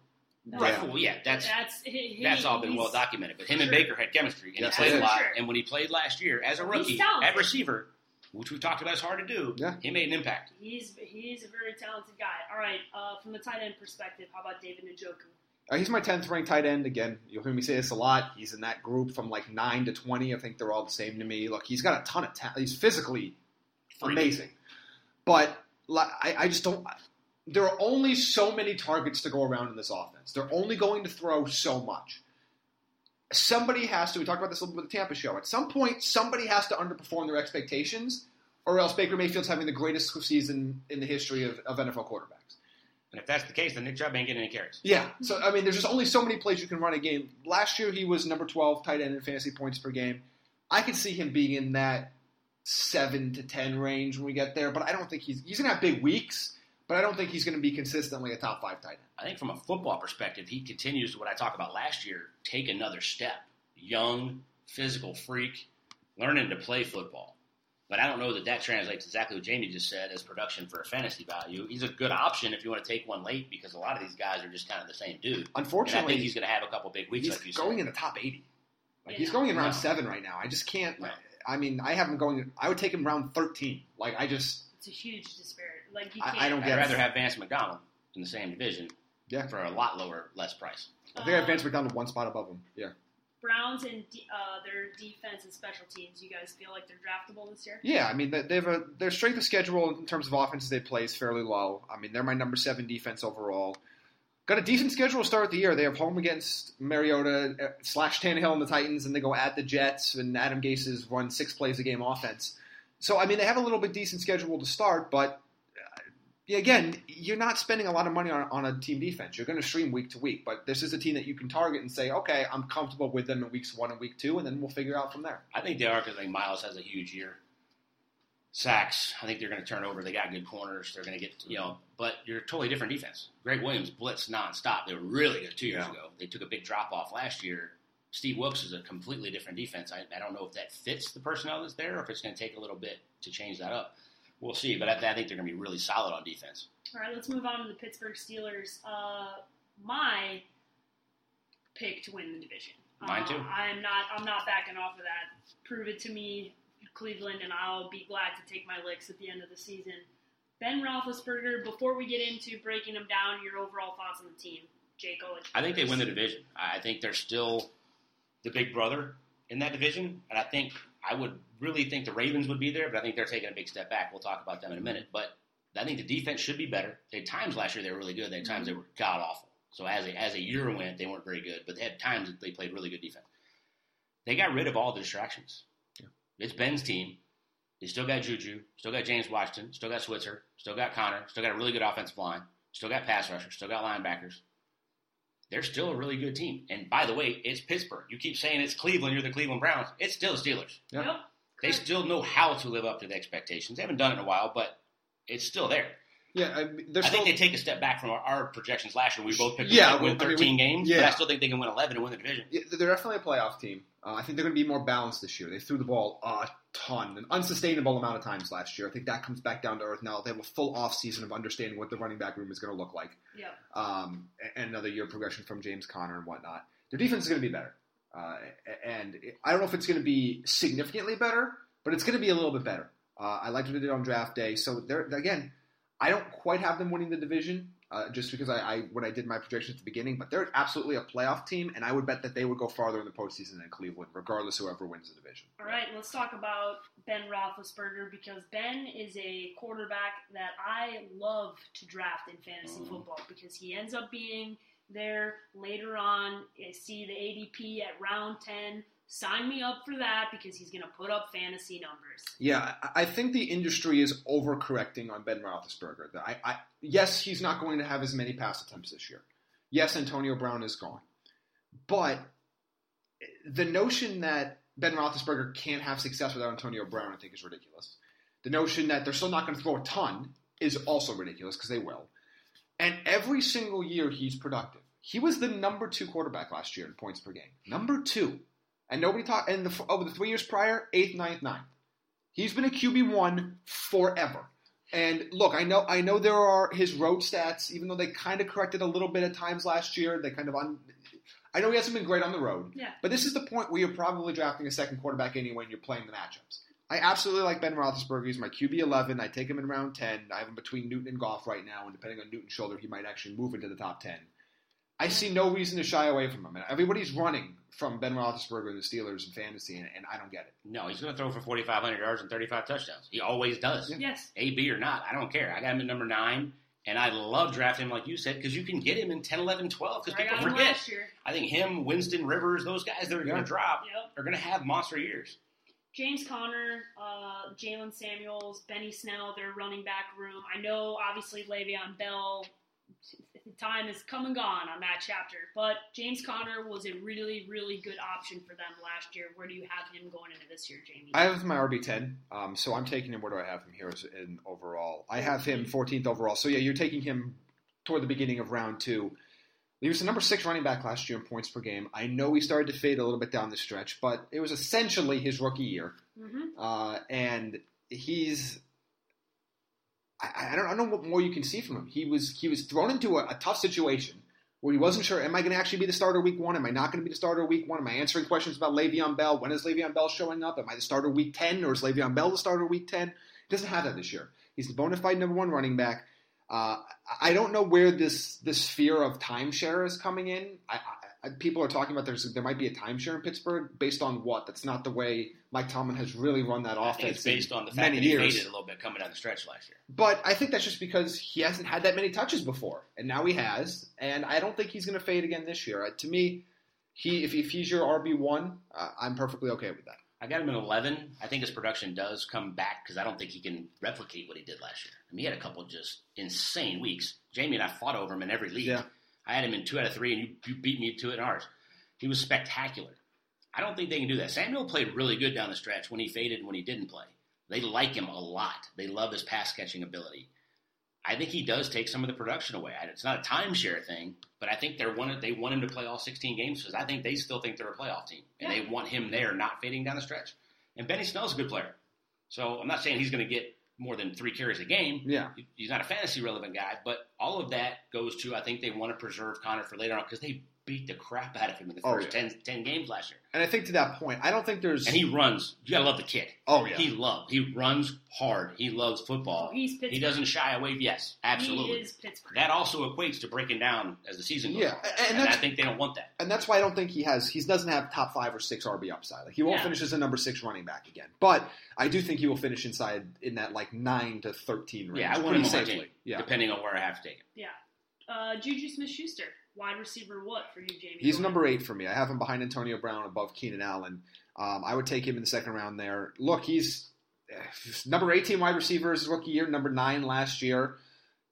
Right. Yeah. Well, yeah, that's that's he, he- that's all been well documented. But him and Baker had chemistry, and Yes, he played a lot. Sure. And when he played last year as a rookie at receiver, which we've talked about is hard to do, Yeah. he made an impact. He's he's a very talented guy. All right, uh, from the tight end perspective, how about David Njoku? Uh, he's my 10th ranked tight end. Again, you'll hear me say this a lot. He's in that group from like 9 to 20. I think they're all the same to me. Look, he's got a ton of talent. He's physically Freak. amazing. But like, I, I just don't. There are only so many targets to go around in this offense. They're only going to throw so much. Somebody has to. We talked about this a little bit with the Tampa show. At some point, somebody has to underperform their expectations, or else Baker Mayfield's having the greatest season in the history of, of NFL quarterbacks. And if that's the case, then Nick Chubb ain't getting any carries. Yeah. So I mean, there's just only so many plays you can run a game. Last year he was number 12 tight end in fantasy points per game. I could see him being in that seven to ten range when we get there, but I don't think he's he's gonna have big weeks. But I don't think he's going to be consistently a top five tight end. I think from a football perspective, he continues to what I talked about last year. Take another step. Young, physical freak, learning to play football. But I don't know that that translates exactly what Jamie just said as production for a fantasy value. He's a good option if you want to take one late because a lot of these guys are just kind of the same dude. And I Unfortunately, think he's going to have a couple big weeks, he's like you going said. in the top 80. Like Yeah. he's going in round No. seven right now. I just can't. No. I mean, I have him going. I would take him round 13. Like I just. It's a huge disparity. Like you I- can't. I don't I'd rather have Vance McDonald in the same division Yeah. for a lot lower, less price. I think I have Vance McDonald one spot above him. Yeah. Browns and de- uh, their defense and special teams. You guys feel like they're draftable this year? Yeah, I mean they they have a their strength of schedule in terms of offenses they play is fairly low. I mean they're my number seven defense overall. Got a decent schedule to start the year. They have home against Mariota uh, slash Tannehill and the Titans, and they go at the Jets. And Adam Gase has run six plays a game offense. So I mean they have a little bit decent schedule to start, but yeah, again, you're not spending a lot of money on, on a team defense. You're going to stream week to week, but this is a team that you can target and say, okay, I'm comfortable with them in weeks one and week two, and then we'll figure out from there. I think they are because I think Myles has a huge year. Sacks. I think they're going to turn over. They got good corners. They're going to get you know, but you're a totally different defense. Gregg Williams blitzed nonstop. They were really good two years Yeah. ago. They took a big drop off last year. Steve Wilks is a completely different defense. I, I don't know if that fits the personnel that's there, or if it's going to take a little bit to change that up. We'll see. But I, I think they're going to be really solid on defense. All right, let's move on to the Pittsburgh Steelers. Uh, my pick to win the division. Mine Uh, too. I'm not. I'm not backing off of that. Prove it to me, Cleveland, and I'll be glad to take my licks at the end of the season. Ben Roethlisberger. Before we get into breaking them down, your overall thoughts on the team, Jake? You I think they win the division. I think they're still the big brother in that division, and I think I would really think the Ravens would be there, but I think they're taking a big step back. We'll talk about them in a mm-hmm. minute, but I think the defense should be better. They had times last year they were really good. They had times mm-hmm. they were god awful. So as a as a year went, they weren't very good, but they had times that they played really good defense. They got rid of all the distractions. It's Ben's team. They still got Juju, still got James Washington, still got Switzer, still got Conner, still got a really good offensive line, still got pass rushers, still got linebackers they're still a really good team. And by the way, it's Pittsburgh. You keep saying it's Cleveland, you're the Cleveland Browns. It's still the Steelers. Yeah. Yep. They still know how to live up to the expectations. They haven't done it in a while, but it's still there. Yeah, I mean, I still, think they take a step back from our, our projections last year. We both picked Yeah, them to win well, I mean, 13 we- games, but yeah. I still think they can win 11 and win the division. Yeah, they're definitely a playoff team. Uh, I think they're going to be more balanced this year. They threw the ball a ton, an unsustainable amount of times last year. I think that comes back down to earth now. They have a full off season of understanding what the running back room is going to look like, Yep. um, and another year of progression from James Conner and whatnot. Their defense is going to be better, uh, and I don't know if it's going to be significantly better, but it's going to be a little bit better. Uh, I liked what they did on draft day. So they're again, I don't quite have them winning the division. Uh, just because I, I when I did my projections at the beginning, but they're absolutely a playoff team, and I would bet that they would go farther in the postseason than Cleveland, regardless of whoever wins the division. All right, let's talk about Ben Roethlisberger because Ben is a quarterback that I love to draft in fantasy Mhm. football because he ends up being there later on. See the ADP at round 10, Sign me up for that because he's going to put up fantasy numbers. Yeah, I- think the industry is overcorrecting on Ben Roethlisberger. I, I, yes, he's not going to have as many pass attempts this year. Yes, Antonio Brown is gone, but the notion that Ben Roethlisberger can't have success without Antonio Brown, I think, is ridiculous. The notion that they're still not going to throw a ton is also ridiculous because they will. And every single year he's productive. He was the number two quarterback last year in points per game. Number two. And nobody talked. And the, over oh, the three years prior, eighth, ninth, ninth. He's been a QB one forever. And look, I know, I know there are his road stats. Even though they kind of corrected a little bit at times last year, they kind of un. I know he hasn't been great on the road. Yeah. But this is the point where you're probably drafting a second quarterback anyway, and you're playing the matchups. I absolutely like Ben Roethlisberger. He's my QB 11. I take him in round 10. I have him between Newton and Goff right now, and depending on Newton's shoulder, he might actually move into the top 10. I see no reason to shy away from him. And everybody's running from Ben Roethlisberger and the Steelers in fantasy, and, and I don't get it. No, he's going to throw for 4,500 yards and 35 touchdowns. He always does. Yeah. Yes. A, B, or not. I don't care. I got him at number nine, and I love drafting him, like you said, because you can get him in 10, 11, 12, because I people got him forget. last year. I think him, Winston, Rivers, those guys that are going Yeah. to drop Yep. are going to have monster years. James Conner, uh, Jaylen Samuels, Benny Snell, their running back room. I know, obviously, Le'Veon Bell. Time is come and gone on that chapter, but James Conner was a really, really good option for them last year. Where do you have him going into this year, Jamie? I have my RB10, um, so I'm taking him. Where do I have him here in overall? I have him 14th overall. So yeah, you're taking him toward the beginning of round two. He was the number six running back last year in points per game. I know he started to fade a little bit down the stretch, but it was essentially his rookie year, hmm uh, and he's. I, I don't, I don't know what more you can see from him. He was he was thrown into a, a tough situation where he wasn't sure. Am I going to actually be the starter week one? Am I not going to be the starter week one? Am I answering questions about Le'Veon Bell? When is Le'Veon Bell showing up? Am I the starter week ten, or is Le'Veon Bell the starter week ten? He doesn't have that this year. He's the bona fide number one running back. Uh, I don't know where this this fear of timeshare is coming in. I, I, people are talking about there's there might be a timeshare in Pittsburgh based on what? That's not the way Mike Tomlin has really run that offense. it's based in on the fact that he years. faded a little bit coming down the stretch last year. But I think that's just because he hasn't had that many touches before, and now he has. And I don't think he's going to fade again this year. Uh, to me, he if, if he's your RB one, uh, I'm perfectly okay with that. I got him at 11. I think his production does come back because I don't think he can replicate what he did last year. I mean, he had a couple just insane weeks. Jamie and I fought over him in every league. Yeah. I had him in two out of three, and you, you beat me to it in ours. He was spectacular. I don't think they can do that. Samuel played really good down the stretch when he faded and when he didn't play. They like him a lot. They love his pass catching ability. I think he does take some of the production away. It's not a timeshare thing, but I think they're one, they want him to play all 16 games because I think they still think they're a playoff team, and Yeah. they want him there, not fading down the stretch. And Benny Snell's a good player, so I'm not saying he's going to get more than three carries a game. Yeah. He's not a fantasy relevant guy, but all of that goes to I think they want to preserve Conner for later on because they beat the crap out of him in the Oh, first yeah. 10, 10 games last year. And I think to that point, I don't think there's. And he runs. You gotta love the kid. oh yeah. He love. He runs hard. He loves football. Oh, he's Pittsburgh. He doesn't shy away. Yes, absolutely. He is Pittsburgh. That also equates to breaking down as the season goes Yeah, on. and And, that's- I think they don't want that. and that's why I don't think he has. He doesn't have top five or six RB upside. Like he won't Yeah. finish as a number six running back again. But I do think he will finish inside in that like nine to thirteen range. Yeah, I want him on my safely. team, Yeah. depending on where I have to take him. Yeah. Uh, Juju Smith-Schuster, wide receiver. What for you, Jamie? He's Go number eight for me. I have him behind Antonio Brown, above Keenan Allen. Um, I would take him in the second round there. Look, he's eh, number 18 wide receiver his rookie year, number nine last year.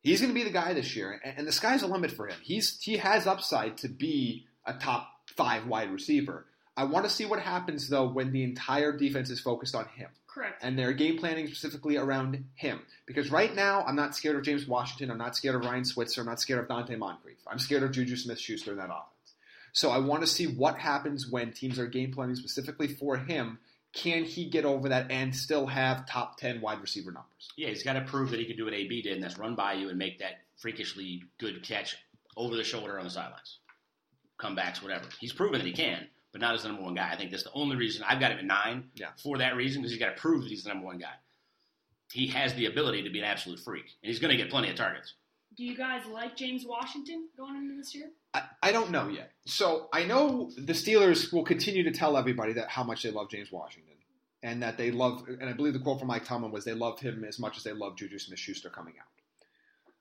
He's going to be the guy this year, and, and the sky's the limit for him. He's he has upside to be a top five wide receiver. I want to see what happens though when the entire defense is focused on him Correct. and they're game planning specifically around him. Because right now, I'm not scared of James Washington. I'm not scared of Ryan Switzer. I'm not scared of Donte Moncrief. I'm scared of Juju Smith-Schuster in that offense. So I want to see what happens when teams are game planning specifically for him. Can he get over that and still have top 10 wide receiver numbers? Yeah, he's got to prove that he can do what AB did, and that's run by you and make that freakishly good catch over the shoulder on the sidelines, comebacks, whatever. He's proven that he can, but not as the number one guy. I think that's the only reason I've got him at nine. Yeah. For that reason, because he's got to prove that he's the number one guy. He has the ability to be an absolute freak, and he's going to get plenty of targets. Do you guys like James Washington going into this year? I, I don't know yet. So I know the Steelers will continue to tell everybody that how much they love James Washington and that they love. And I believe the quote from Mike Tomlin was they loved him as much as they loved Juju Smith-Schuster coming out.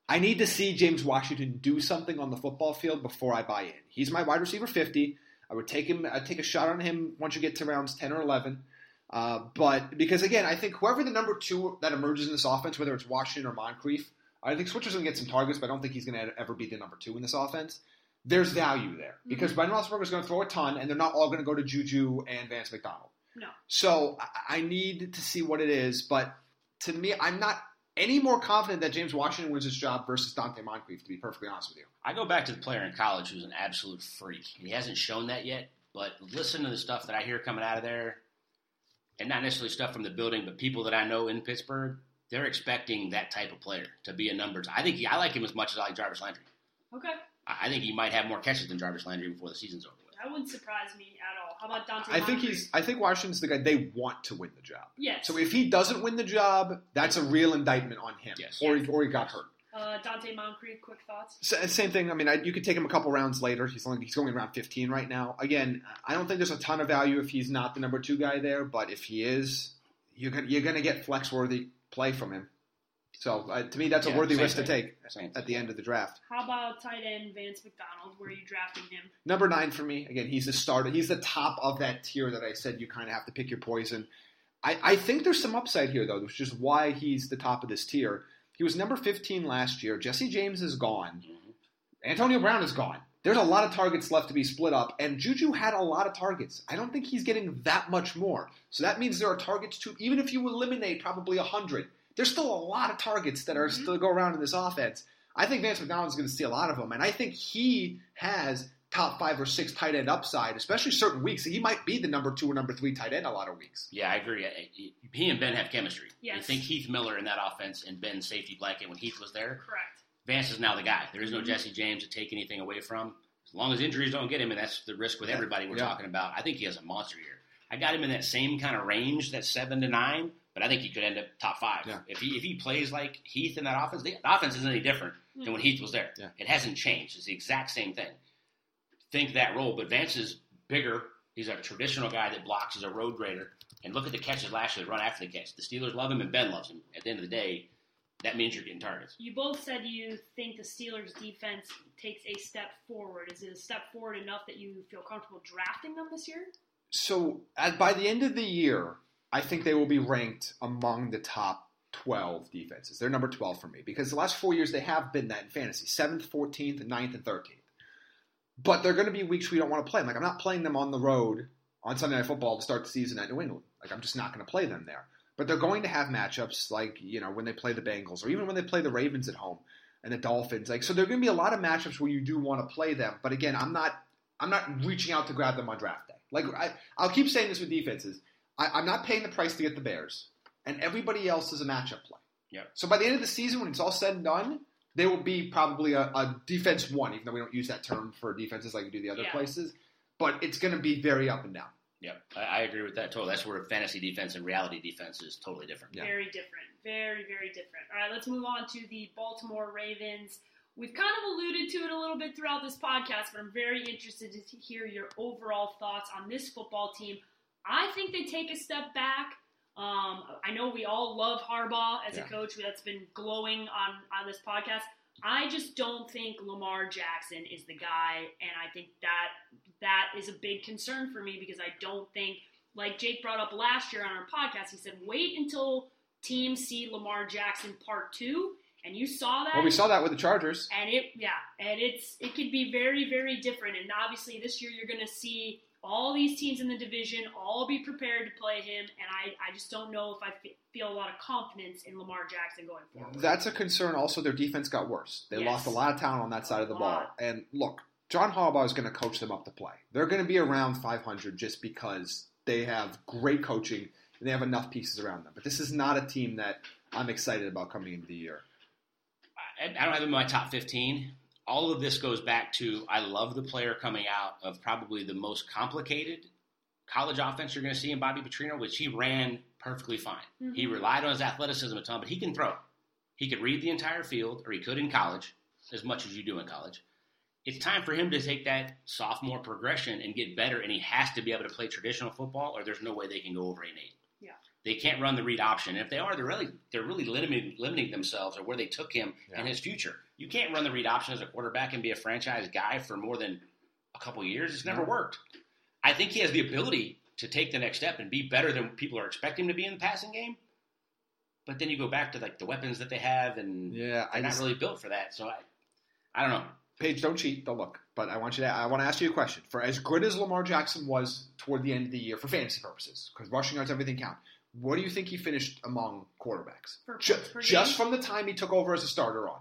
I need to see James Washington do something on the football field before I buy in. He's my wide receiver 50. I would take him. I'd take a shot on him once you get to rounds ten or eleven. Uh, but because again, I think whoever the number two that emerges in this offense, whether it's Washington or Moncrief, I think Switzer's going to get some targets, but I don't think he's going to ever be the number two in this offense. There's value there because Ben Roethlisberger's going to throw a ton, and they're not all going to go to Juju and Vance McDonald. No. So I- I need to see what it is, but to me, I'm not any more confident that James Washington wins his job versus Donte Moncrief. To be perfectly honest with you, I go back to the player in college who's an absolute freak. He hasn't shown that yet, but listen to the stuff that I hear coming out of there, and not necessarily stuff from the building, but people that I know in Pittsburgh, they're expecting that type of player to be a numbers. I think he, I like him as much as I like Jarvis Landry. Okay. I I think he might have more catches than Jarvis Landry before the season's over with. That wouldn't surprise me at all. How about Donte? I think Moncrief? he's. I think Washington's the guy they want to win the job. Yes. So if he doesn't win the job, that's a real indictment on him, Yes. or he, or he got hurt. uh, Donte Moncrief, quick thoughts. S- Same thing. I mean, I, you could take him a couple rounds later. He's only he's going around 15 right now. Again, I don't think there's a ton of value if he's not the number two guy there, but if he is, you're gonna, you're going to get flex worthy play from him. So uh, to me, that's a Yeah, worthy same risk to take Same at the end of the draft. How about tight end Vance McDonald? Where are you drafting him? Number nine for me. Again, he's the starter. He's the top of that tier that I said you kind of have to pick your poison. I, I think there's some upside here, though, which is why he's the top of this tier. He was number 15 last year. Jesse James is gone. Antonio Brown is gone. There's a lot of targets left to be split up, and Juju had a lot of targets. I don't think he's getting that much more. So that means there are targets too. Even if you eliminate probably 100, there's still a lot of targets that are Mhm. still go around in this offense. I think Vance McDonald's going to see a lot of them, and I think he has top five or six tight end upside, especially certain weeks. He might be the number two or number three tight end a lot of weeks. Yeah, I agree. I- I- He and Ben have chemistry. You Yes. think Heath Miller in that offense and Ben's safety blanket when Heath was there? Correct. Vance is now the guy. There is no Mhm. Jesse James to take anything away from. As long as injuries don't get him, and that's the risk with Yeah. everybody we're Yeah. talking about. I think he has a monster year. I got him in that same kind of range, that seven to nine, but I think he could end up top five. Yeah. If he if he plays like Heath in that offense, the, the offense isn't any different than mm-hmm. when Heath was there. Yeah. It hasn't changed. It's the exact same thing. Think that role, but Vance is bigger. He's a traditional guy that blocks. He's a road grader. And look at the catches last year, run after the catch. The Steelers love him, and Ben loves him. At the end of the day, that means you're getting targets. You both said you think the Steelers' defense takes a step forward. Is it a step forward enough that you feel comfortable drafting them this year? So at, by the end of the year, I think they will be ranked among the top 12 defenses. They're number 12 for me because the last four years they have been that in fantasy 7th, 14th, 9th, and 13th. But they're going to be weeks we don't want to play them. Like, I'm not playing them on the road on Sunday Night Football to start the season at New England. Like, I'm just not going to play them there. But they're going to have matchups like, you know, when they play the Bengals or even when they play the Ravens at home and the Dolphins. Like, so there are going to be a lot of matchups where you do want to play them. But again, I'm not I'm not reaching out to grab them on draft day. Like I, I'll keep saying this with defenses. I, I'm not paying the price to get the Bears, and everybody else is a matchup play. Yep. So by the end of the season, when it's all said and done, they will be probably a, a defense one, even though we don't use that term for defenses like we do the other Yeah. places. But it's going to be very up and down. Yep, I, I agree with that totally. That's where fantasy defense and reality defense is totally different. Yeah. Very different. Very, very different. All right, let's move on to the Baltimore Ravens. We've kind of alluded to it a little bit throughout this podcast, but I'm very interested to hear your overall thoughts on this football team. I think they take a step back. Um, I know we all love Harbaugh as Yeah. a coach that's been glowing on, on this podcast. I just don't think Lamar Jackson is the guy, and I think that that is a big concern for me because I don't think, like Jake brought up last year on our podcast, he said, wait until teams see Lamar Jackson part two, and you saw that. Well, we saw that with the Chargers. and it, yeah, and it's it could be very, very different. And obviously, this year you're going to see all these teams in the division all be prepared to play him, and I, I just don't know if I feel a lot of confidence in Lamar Jackson going forward. That's a concern. Also, their defense got worse. They Yes. lost a lot of talent on that side of the A ball. And look, John Harbaugh is going to coach them up to play. They're going to be around 500 just because they have great coaching and they have enough pieces around them. But this is not a team that I'm excited about coming into the year. I, I don't have him in my top 15. All of this goes back to I love the player coming out of probably the most complicated college offense you're going to see in Bobby Petrino, which he ran perfectly fine. He Mhm. relied on his athleticism a ton, but he can throw. He could read the entire field, or he could in college, as much as you do in college. It's time for him to take that sophomore progression and get better, and he has to be able to play traditional football, or there's no way they can go over 8 8. They can't run the read option. And if they are, they're really they're really limiting limiting themselves or where they took him Yeah. and his future. You can't run the read option as a quarterback and be a franchise guy for more than a couple years. It's never worked. I think he has the ability to take the next step and be better than people are expecting him to be in the passing game. But then you go back to like the weapons that they have, and Yeah, I they're not really built for that. So I, I don't know. Paige, don't cheat, don't look. But I want you to. I want to ask you a question. For as good as Lamar Jackson was toward the end of the year, for fantasy purposes, because rushing yards, everything count. What do you think he finished among quarterbacks? For Ju- points per just from the time he took over as a starter on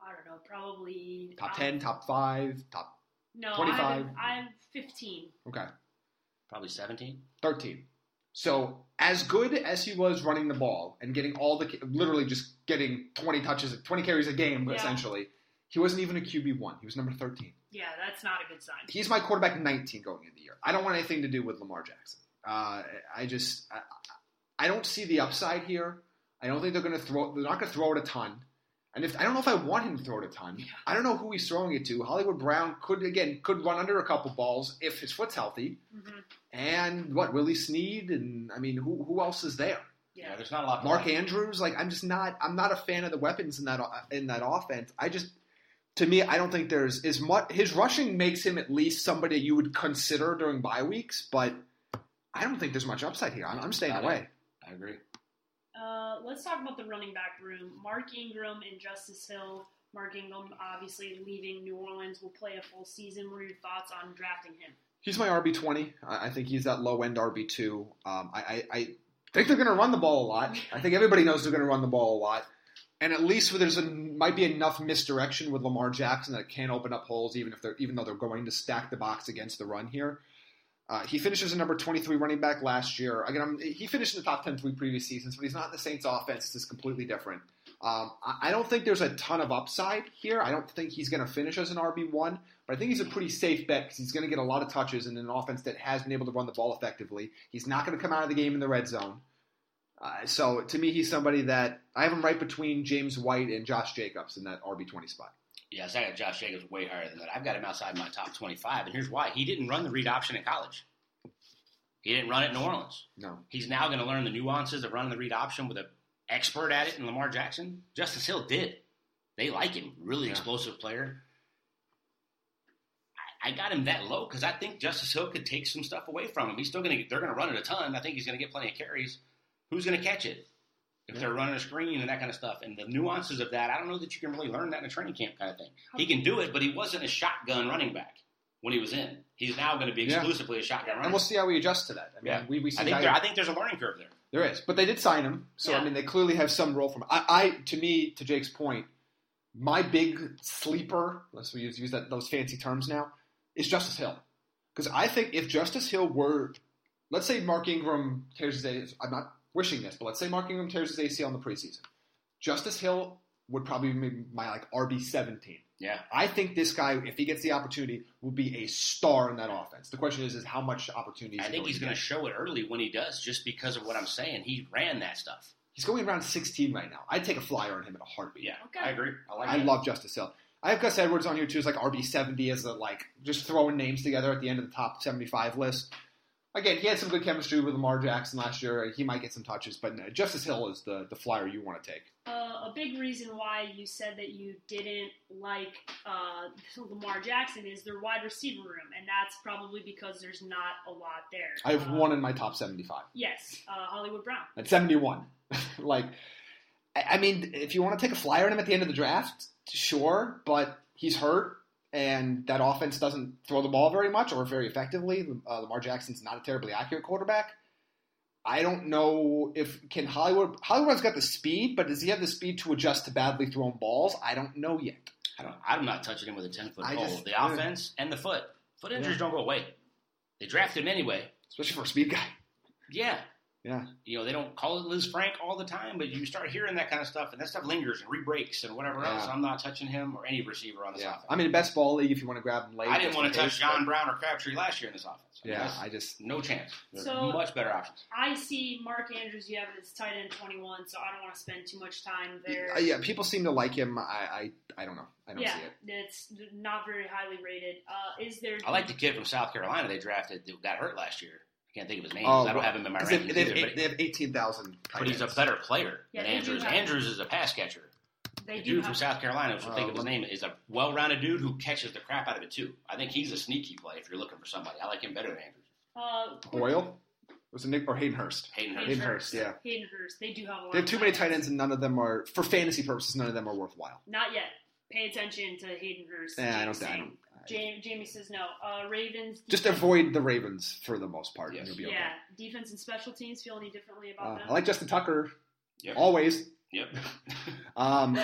I don't know, probably top ten, top five, top No, 25? I'm, I have 15. okay, Probably 17. thirteen. So as good as he was running the ball and getting all the literally just getting twenty touches, twenty carries a game, Yeah. essentially, he wasn't even a QB one. He was number thirteen. Yeah, that's not a good sign. he's my quarterback 19 going into the year. I don't want anything to do with Lamar Jackson. Uh, I just I, I don't see the upside here. I don't think they're going to throw. They're not going to throw it a ton. And if I don't know if I want him to throw it a ton. I don't know who he's throwing it to. Hollywood Brown could again could run under a couple balls if his foot's healthy. hmm And what Willie Snead and I mean who who else is there? Yeah, Yeah. there's not a lot. Mark like. Andrews. Like I'm just not. I'm not a fan of the weapons in that in that offense. I just. To me, I don't think there's as much. His rushing makes him at least somebody you would consider during bye weeks, but I don't think there's much upside here. I'm, I'm staying Got it. away. I agree. Uh, let's talk about the running back room. Mark Ingram and Justice Hill. Mark Ingram, obviously leaving New Orleans, will play a full season. What are your thoughts on drafting him? He's my RB twenty. I I think he's that low end RB two. Um, I, I, I think they're going to run the ball a lot. I think everybody knows they're going to run the ball a lot. And at least there's a, might be enough misdirection with Lamar Jackson that it can open up holes, even if they're even though they're going to stack the box against the run here. Uh, he finishes a number 23 running back last year. Again, I'm, he finished in the top 10 three previous seasons, but he's not in the Saints offense. It's just completely different. Um, I, I don't think there's a ton of upside here. I don't think he's going to finish as an RB1, but I think he's a pretty safe bet because he's going to get a lot of touches in an offense that has been able to run the ball effectively. He's not going to come out of the game in the red zone. Uh, so to me, he's somebody that I have him right between James White and Josh Jacobs in that RB20 spot. Yes, I got Josh Jacobs way higher than that. I've got him outside my top 25, and here's why. He didn't run the read option in college. He didn't run it in New Orleans. No. He's now going to learn the nuances of running the read option with an expert at it in Lamar Jackson. Justice Hill did. They like him. Really Yeah. explosive player. I, I got him that low because I think Justice Hill could take some stuff away from him. He's still going to. They're going to run it a ton. I think he's going to get plenty of carries. Who's going to catch it? If they're running a screen and that kind of stuff, and the nuances of that, I don't know that you can really learn that in a training camp kind of thing. He can do it, but he wasn't a shotgun running back when he was in. He's now going to be Yeah. exclusively a shotgun running. And we'll see how we adjust to that. I mean, Yeah. we, we see I think there, I think there's a learning curve there. There is, but they did sign him, so I mean they clearly have some role for him. I, I to me, to Jake's point, my big sleeper, let's use use that those fancy terms now, is Justice Hill, because I think if Justice Hill were, let's say Mark Ingram tears his ACL, I'm not wishing this, but let's say Mark Ingram tears his ACL in the preseason, Justice Hill would probably be my like RB seventeen. Yeah. I think this guy, if he gets the opportunity, will be a star in that offense. The question is, is how much opportunity? I think he's going to show it early when he does, just because of what I'm saying. He ran that stuff. He's going around 16 right now. I'd take a flyer on him in a heartbeat. Yeah, Okay. I agree. I like I it. love Justice Hill. I have Gus Edwards on here too as like RB 70 as a like just throwing names together at the end of the top 75 list. Again, he had some good chemistry with Lamar Jackson last year. He might get some touches, but no, Justice Hill is the the flyer you want to take. Uh, a big reason why you said that you didn't like uh, Lamar Jackson is their wide receiver room, and that's probably because there's not a lot there. I have Uh, one in my top 75 Yes, uh, Hollywood Brown. at 71. [laughs] like, I I mean, if you want to take a flyer on him at the end of the draft, sure, but he's hurt. And that offense doesn't throw the ball very much or very effectively. Uh, Lamar Jackson's not a terribly accurate quarterback. I don't know if can Hollywood Hollywood's got the speed, but does he have the speed to adjust to badly thrown balls? I don't know yet. I don't, I'm not touching him with a 10 foot pole. just- the yeah. offense and the foot. Foot injuries Yeah. don't go away. They drafted him anyway. Especially for a speed guy. Yeah. Yeah. You know, they don't call it Lisfranc all the time, but you start hearing that kind of stuff, and that stuff lingers and re-breaks and whatever else. I'm not touching him or any receiver on this Yeah. offense. I mean best ball league if you want to grab him late. I didn't want to touch John but- Brown or Crabtree last year in this offense. I mean, Yeah, I just no chance. There's So- much better options. I see Mark Andrews. You have it as tight end 21, so I don't want to spend too much time there. Uh, yeah, people seem to like him. I I, I don't know. I don't yeah, see it. it's not very highly rated. Uh, is there? I like the kid from South Carolina they drafted that got hurt last year. I can't think of his name. Oh, I don't have him in my 'Cause They, rankings they, have, either, eight, they have eighteen thousand. but he's a better player Yeah, than Andrews. have- Andrews is a pass catcher. They The do dude have from South Carolina, which I think of his name, is a well-rounded dude who catches the crap out of it too. I think he's a sneaky play if you're looking for somebody. I like him better than Andrews. uh, Boyle was it Nick or Hayden Hurst? Hayden Hurst. Hayden Hayden Hurst. Hurst, yeah. Hayden Hurst. They do have a lot. They have of too many tight ends, and none of them are for fantasy purposes. None of them are worthwhile. Not yet. Pay attention to Hayden Hurst. Yeah, I don't. I don't. I- Jamie, Jamie says no. Uh, Ravens. Just avoid the Ravens for the most part, Yes. and you'll be okay. Yeah, defense and special teams. Feel any differently about Uh, them? I like Justin Tucker Yep. always. Yep. [laughs] Um,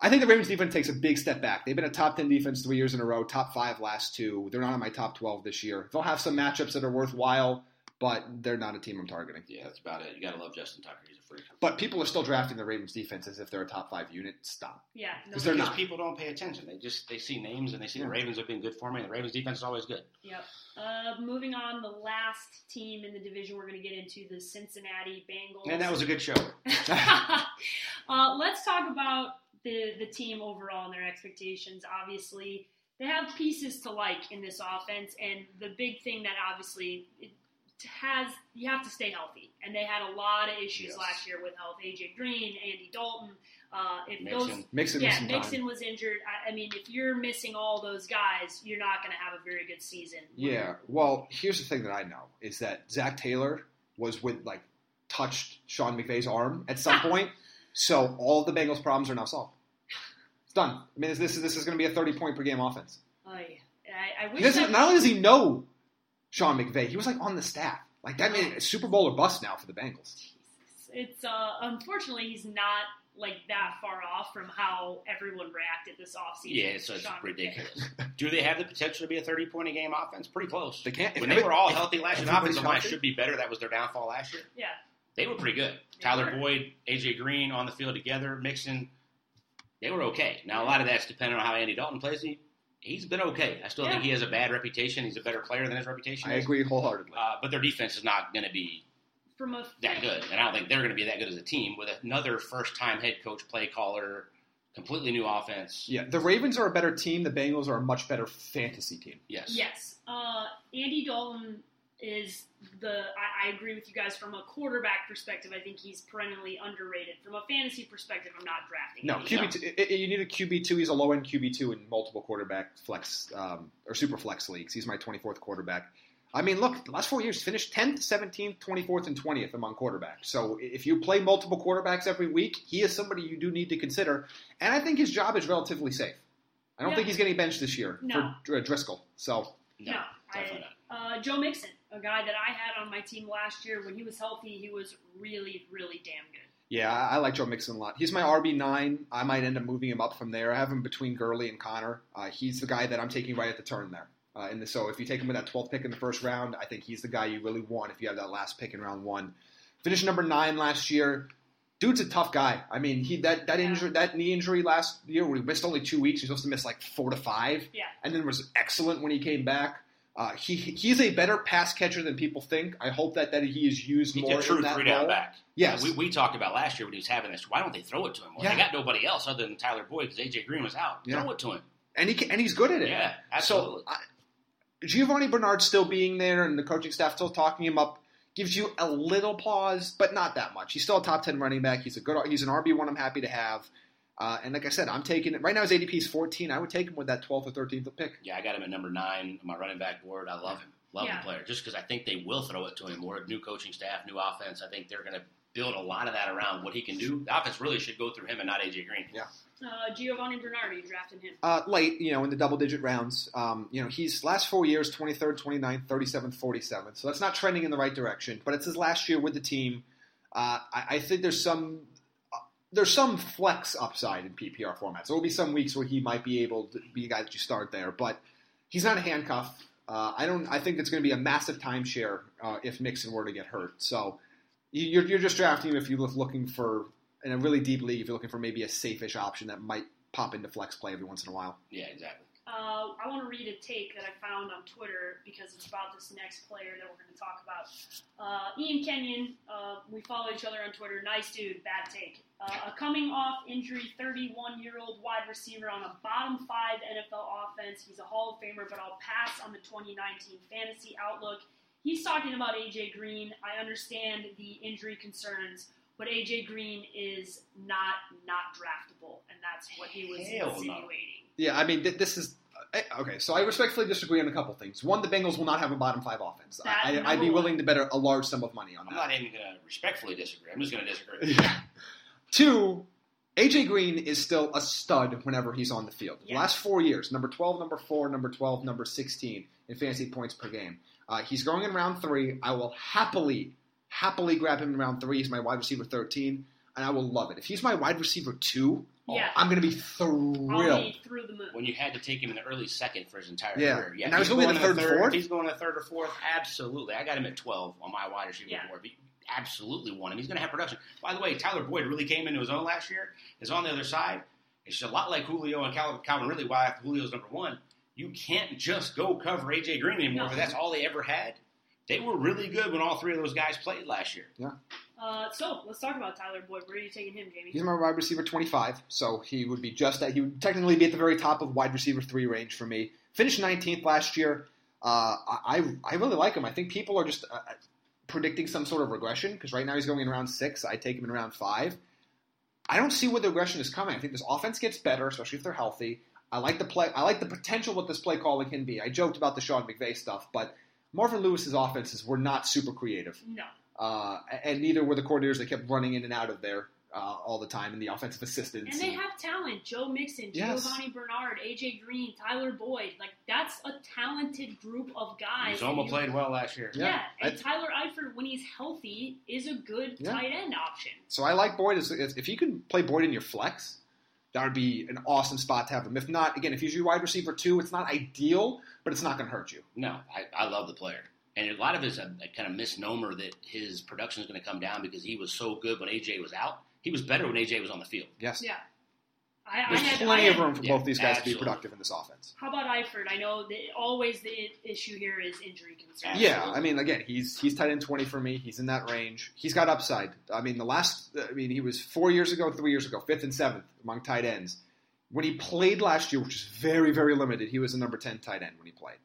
I think the Ravens defense takes a big step back. They've been a top 10 defense three years in a row, top five last two. They're not in my top 12 this year. They'll have some matchups that are worthwhile, but they're not a team I'm targeting. yeah, that's about it. You gotta love Justin Tucker. He's a freak. But people are still drafting the Ravens defense as if they're a top five unit. Stop. yeah, no, Because not. people don't pay attention. They just they see names and they see Yeah. the Ravens have been good for me. And the Ravens defense is always good. Yep. Uh, moving on, the last team in the division we're going to get into the Cincinnati Bengals. And that was a good show. [laughs] [laughs] uh, let's talk about the the team overall and their expectations. Obviously, they have pieces to like in this offense, and the big thing that obviously it has you have to stay healthy, and they had a lot of issues Yes. last year with health. AJ Green, Andy Dalton. Uh, if Mixon. those Mixon yeah, missing time. Mixon was injured. I, I mean, if you're missing all those guys, you're not going to have a very good season. Yeah. Well, here's the thing that I know is that Zac Taylor was with like touched Sean McVay's arm at some [laughs] point, so all the Bengals' problems are now solved. It's done. I mean, this is this is going to be a 30 point per game offense. Ay, I, I wish that, not only does he know Sean McVay, he was like on the staff. Like that made it Super Bowl or bust now for the Bengals. it's uh, unfortunately he's not like that far off from how everyone reacted this offseason. Yeah, so it's Sean ridiculous. Do they have the potential to be a 30 point a game offense? Pretty close. They can't. when if they were all if healthy last year, the offensive line should be better. That was their downfall last year. Yeah, They were pretty good. They Tyler were. Boyd, AJ Green on the field together, Mixon. They were okay. Now a lot of that's dependent on how Andy Dalton plays. He he's been okay. I still think he has a bad reputation. He's a better player than his reputation. I is. agree wholeheartedly. Uh, but their defense is not going to be from a that good, and I don't think they're going to be that good as a team with another first-time head coach, play caller, completely new offense. yeah, the Ravens are a better team. The Bengals are a much better fantasy team. Yes. Yes, uh, Andy Dalton is the. I, I agree with you guys from a quarterback perspective. I think he's perennially underrated. From a fantasy perspective, I'm not drafting. No, QB two, i- i- you need a QB two. He's a low end QB two in multiple quarterback flex um, or super flex leagues. He's my 24th quarterback. I mean, look, the last four years finished 10th, 17th, 24th, and 20th among quarterbacks. So if you play multiple quarterbacks every week, he is somebody you do need to consider. And I think his job is relatively safe. I don't Yeah. think he's getting benched this year No. for Driskel. So No, No, definitely I, not. uh, Joe Mixon, a guy that I had on my team last year. When he was healthy, he was really, really damn good. yeah, I, like Joe Mixon a lot. He's my RB nine. I might end up moving him up from there. I have him between Gurley and Conner. Uh, he's the guy that I'm taking right at the turn there. Uh, and so if you take him with that 12th pick in the first round, I think he's the guy you really want if you have that last pick in round one. Finished number nine last year. Dude's a tough guy. I mean, he that that Yeah. injury, that knee injury last year, where he missed only two weeks. He was supposed to miss like four to five, Yeah. and then was excellent when he came back. Uh, he he's a better pass catcher than people think. I hope that that he is used He's more a true three down back. Yes, We, we talked about last year when he was having this. Why don't they throw it to him? Well, Yeah. they got nobody else other than Tyler Boyd because AJ Green was out. Yeah. Throw it to him. and he can, and he's good at it. Yeah, absolutely. So I, Giovani Bernard still being there and the coaching staff still talking him up gives you a little pause, but not that much. He's still a top ten running back. He's a good. He's an RB one. I'm happy to have. Uh, and like I said, I'm taking it right now. His ADP is 14. I would take him with that 12th or 13th pick. yeah, I got him at number nine on my running back board. I love him. Love Yeah. the player. Just because I think they will throw it to him more. New coaching staff, new offense. I think they're going to build a lot of that around what he can do. The offense really should go through him and not AJ Green. Yeah. Uh, Giovani Bernardi, you drafted him. Uh, late, you know, in the double digit rounds. Um, you know, he's last four years 23rd, 29th, 37th, 47th. So that's not trending in the right direction. But it's his last year with the team. Uh, I, I think there's some. There's some flex upside in PPR formats. There will be some weeks where he might be able to be a guy that you start there, but he's not a handcuff. Uh, I don't. I think it's going to be a massive timeshare uh, if Mixon were to get hurt. So you- you're, you're just drafting him if you're looking for in a really deep league. If you're looking for maybe a safe-ish option that might pop into flex play every once in a while. Yeah, exactly. Uh, I want to read a take that I found on Twitter because it's about this next player that we're going to talk about. Uh, Ian Kenyon, uh, we follow each other on Twitter. Nice dude, bad take. Uh, a coming off injury 31 year old wide receiver on a bottom five NFL offense. He's a Hall of Famer, but I'll pass on the 2019 fantasy outlook. He's talking about AJ Green. I understand the injury concerns. but AJ Green is not not draftable, and that's what he was Hell no. Insinuating. Yeah, I mean, th- this is okay. So I respectfully disagree on a couple things. One, the Bengals will not have a bottom five offense. That I, I'd be one. willing to bet a, a large sum of money on that. I'm not even going to respectfully disagree. I'm just going to disagree. [laughs] Yeah. Two, AJ Green is still a stud whenever he's on the field. The Yeah. last four years, number 12, number 4, number 12, number 16 in fantasy points per game. Uh, he's going in round three. I will happily, happily grab him in round three. He's my wide receiver 13, and I will love it. If he's my wide receiver two, Yeah. I'm going to be thrilled. be through the moon. When you had to take him in the early second for his entire Yeah. career. Yeah. And now if he's going in the to third and fourth? He's going to third or fourth, absolutely. I got him at 12 on my wide receiver Yeah. board. Absolutely want him. He's going to have production. By the way, Tyler Boyd really came into his own last year. Is on the other side. It's a lot like Julio and Calvin, Calvin Ridley. Why Julio's number one, you can't just go cover AJ Green anymore. No. But that's all they ever had. They were really good when all three of those guys played last year. Uh, so let's talk about Tyler Boyd. Where are you taking him, Jamie? He's my wide receiver 25, so he would be just at, he would technically be at the very top of wide receiver three range for me. Finished 19th last year. Uh, I, I really like him. I think people are just uh, predicting some sort of regression because right now he's going in round six. I take him in round five. I don't see where the regression is coming. I think this offense gets better, especially if they're healthy. I like the play. I like the potential what this play calling can be. I joked about the Sean McVay stuff, but Marvin Lewis's offenses were not super creative. No. Uh, and neither were the coordinators that kept running in and out of there uh, all the time, and the offensive assistants. And they have talent. Joe Mixon, Yes. Giovani Bernard, AJ Green, Tyler Boyd. Like that's a talented group of guys. Uzomah played well last year. Yeah, Yeah, and I- Tyler Eifert, when he's healthy, is a good Yeah. tight end option. so I like Boyd. As, as- if you can play Boyd in your flex, that would be an awesome spot to have him. If not, again, if he's your wide receiver two, it's not ideal, but it's not going to hurt you. No, I, I love the player. And a lot of it is a, a kind of misnomer that his production is going to come down because he was so good when AJ was out. He was better when AJ was on the field. Yes, Yeah. I, I there's had, plenty I of room for Yeah, both these guys to be productive in this offense. How about Eifert? I know that always the issue here is injury concerns. Absolutely. Yeah, I mean, again, he's he's tight end twenty for me. He's in that range. He's got upside. I mean, the last, I mean, he was four years ago, three years ago, fifth and seventh among tight ends. When he played last year, which is very very limited, he was a number ten tight end when he played.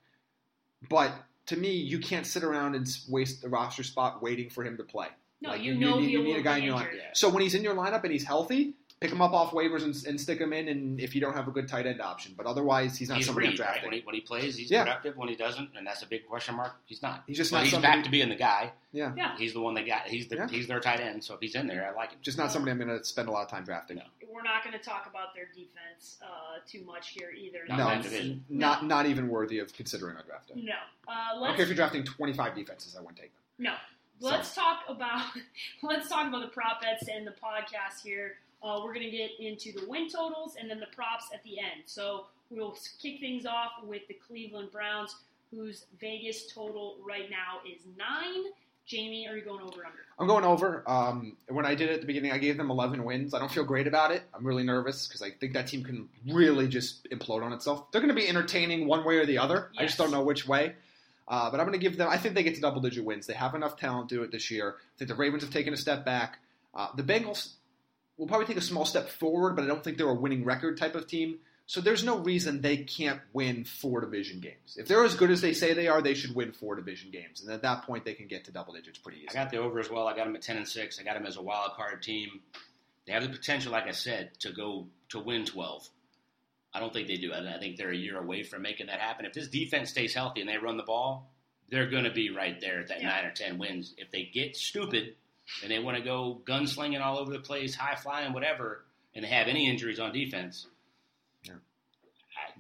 But to me, you can't sit around and waste the roster spot waiting for him to play. No, Like, you know you, you need a guy in your lineup. Yeah. So when he's in your lineup and he's healthy, pick him up off waivers and, and stick him in. And if you don't have a good tight end option, but otherwise, he's not he's somebody I'm Reed, right? drafting. When he, when he plays, he's Yeah. productive. When he doesn't, and that's a big question mark, he's not. He's just But not he's somebody- back to being the guy. Yeah, Yeah, He's the one that got. He's the Yeah. he's their tight end. So if he's in there, I like him. just not somebody I'm going to spend a lot of time drafting. No. we're not going to talk about their defense uh, too much here either. Not No, that That's- division. not not even worthy of considering a draft. day. No. Uh, I don't let's care if you're drafting 25 defenses, I wouldn't take them. No. Let's talk about [laughs] let's talk about the prop bets and the podcast here. Uh, we're gonna get into the win totals and then the props at the end. So we'll kick things off with the Cleveland Browns, whose Vegas total right now is nine. Jamie, are you going over or under? I'm going over. Um, when I did it at the beginning, I gave them 11 wins. I don't feel great about it. I'm really nervous because I think that team can really just implode on itself. They're going to be entertaining one way or the other. I just don't know which way. Uh, but I'm going to give them. I think they get to double digit wins. They have enough talent to do it this year. I think the Ravens have taken a step back. Uh, the Bengals will probably take a small step forward, but I don't think they're a winning record type of team. So there's no reason they can't win four division games. If they're as good as they say they are, they should win four division games, and at that point they can get to double digits pretty easily. I got the over as well. I got them at ten and six. I got them as a wild card team. They have the potential, like I said, to go to win twelve. I don't think they do. I I think they're a year away from making that happen. If this defense stays healthy and they run the ball, they're going to be right there at that Yeah. nine or ten wins. If they get stupid and they want to go gunslinging all over the place, high flying, whatever, and have any injuries on defense, Yeah.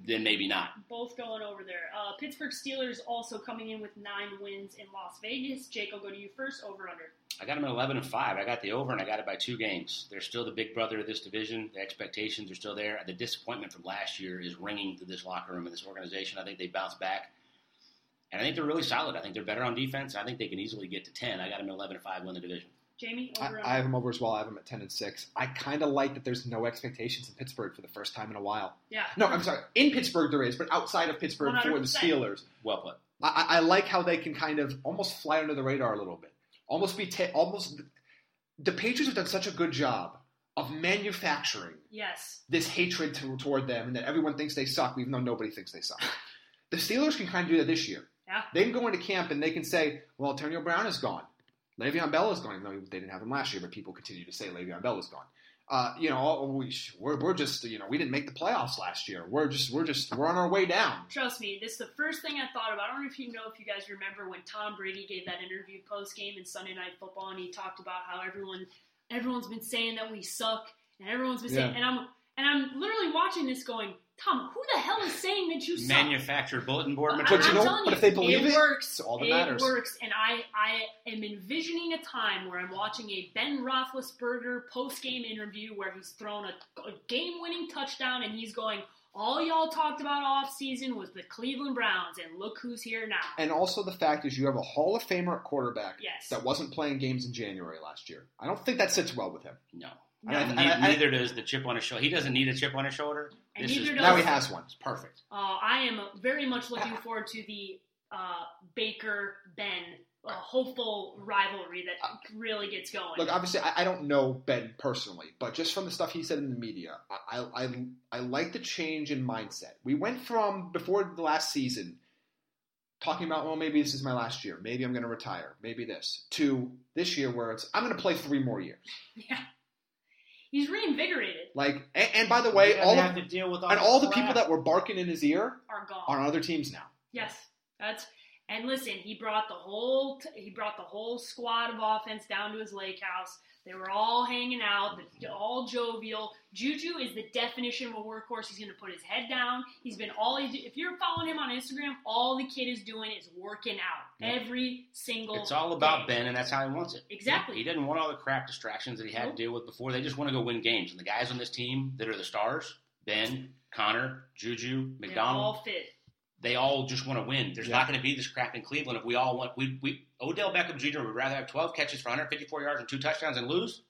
Then maybe not. Both going over there. Uh, Pittsburgh Steelers also coming in with nine wins in Las Vegas. Jake, I'll go to you first. Over under. I got them at 11 and 5. I got the over, and I got it by two games. They're still the big brother of this division. The expectations are still there. The disappointment from last year is ringing through this locker room and this organization. I think they bounce back. And I think they're really solid. I think they're better on defense. I think they can easily get to 10. I got them at 11 and 5, win the division. Jamie, I, over I have them over as well. I have them at ten and six. I kind of like that. There's no expectations in Pittsburgh for the first time in a while. Yeah. No, I'm sorry. In Pittsburgh there is, but outside of Pittsburgh for the Steelers, Well put. I, I I like how they can kind of almost fly under the radar a little bit. Almost be ta- almost. The Patriots have done such a good job of manufacturing Yes. this hatred to, toward them, and that everyone thinks they suck, even though nobody thinks they suck. The Steelers can kind of do that this year. Yeah. They can go into camp and they can say, "Well, Antonio Brown is gone. Le'Veon Bell is gone. even though they didn't have him last year, but people continue to say Le'Veon Bell is gone. Uh, you know, we, we're, we're just you know we didn't make the playoffs last year. We're just we're just we're on our way down. Trust me, this is the first thing I thought about. I don't know if you know if you guys remember when Tom Brady gave that interview post game in Sunday Night Football, and he talked about how everyone everyone's been saying that we suck, and everyone's been saying, and I'm and I'm literally watching this going, Tom, who the hell is saying that you suck? Manufactured bulletin board But material. you I'm know- but if they believe it, it works. it's all that it matters. works, and I, I am envisioning a time where I'm watching a Ben Roethlisberger post game interview where he's thrown a, a game winning touchdown, and he's going, "All y'all talked about off season was the Cleveland Browns, and look who's here now." And also the fact is you have a Hall of Famer at quarterback Yes. that wasn't playing games in January last year. I don't think that sits well with him. No. And I- Ne- and I- neither does the chip on his shoulder. He doesn't need a chip on his shoulder. And is Now he has one. it's perfect. Uh, I am very much looking forward to the uh, Baker Ben uh, hopeful rivalry that really gets going. Look, obviously, I, I don't know Ben personally, but just from the stuff he said in the media, I, I, I, I like the change in mindset. We went from before the last season talking about, well, maybe this is my last year, maybe I'm going to retire, maybe this, to this year where it's I'm going to play three more years. [laughs] yeah, he's reinvigorated. Like, and, and by the way, all have of, to deal with all and all the people that were barking in his ear Are gone. are on other teams now. Yes, that's and listen. He brought the whole t- he brought the whole squad of offense down to his lake house. They were all hanging out, all jovial. Juju is the definition of a workhorse. He's going to put his head down. He's been all he. do- If you're following him on Instagram, all the kid is doing is working out Yeah. every single. It's all about day. Ben, and that's how he wants it. Exactly. He didn't want all the crap distractions that he had Nope. to deal with before. They just want to go win games. And the guys on this team that are the stars, Ben, Conner, Juju, They McDonald, all fit. they all just want to win. There's Yeah. not going to be this crap in Cleveland if we all want. We, we Odell Beckham Jr. would rather have 12 catches for 154 yards and two touchdowns and lose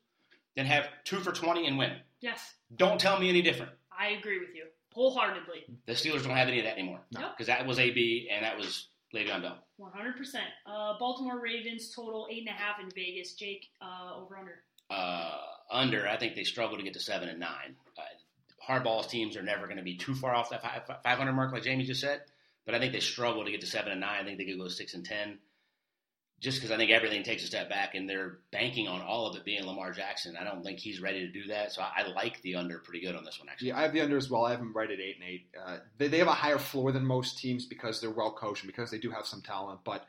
than have two for 20 and win. Yes, Don't tell me any different. I agree with you wholeheartedly. The Steelers don't have any of that anymore No. because that was AB and that was Le'Veon Bell. One hundred percent. Uh, Baltimore Ravens total eight and a half in Vegas. Jake, uh, over under. uh, under, I think they struggle to get to seven and nine. Uh, Harbaugh's teams are never going to be too far off that 500 mark, like Jamie just said. But I think they struggle to get to seven and nine. I think they could go six and ten, just because I think everything takes a step back, and they're banking on all of it being Lamar Jackson. I don't think he's ready to do that, so I, I like the under pretty good on this one. Actually, Yeah, I have the under as well. I have them right at eight and eight. Uh, they, they have a higher floor than most teams because they're well coached and because they do have some talent. But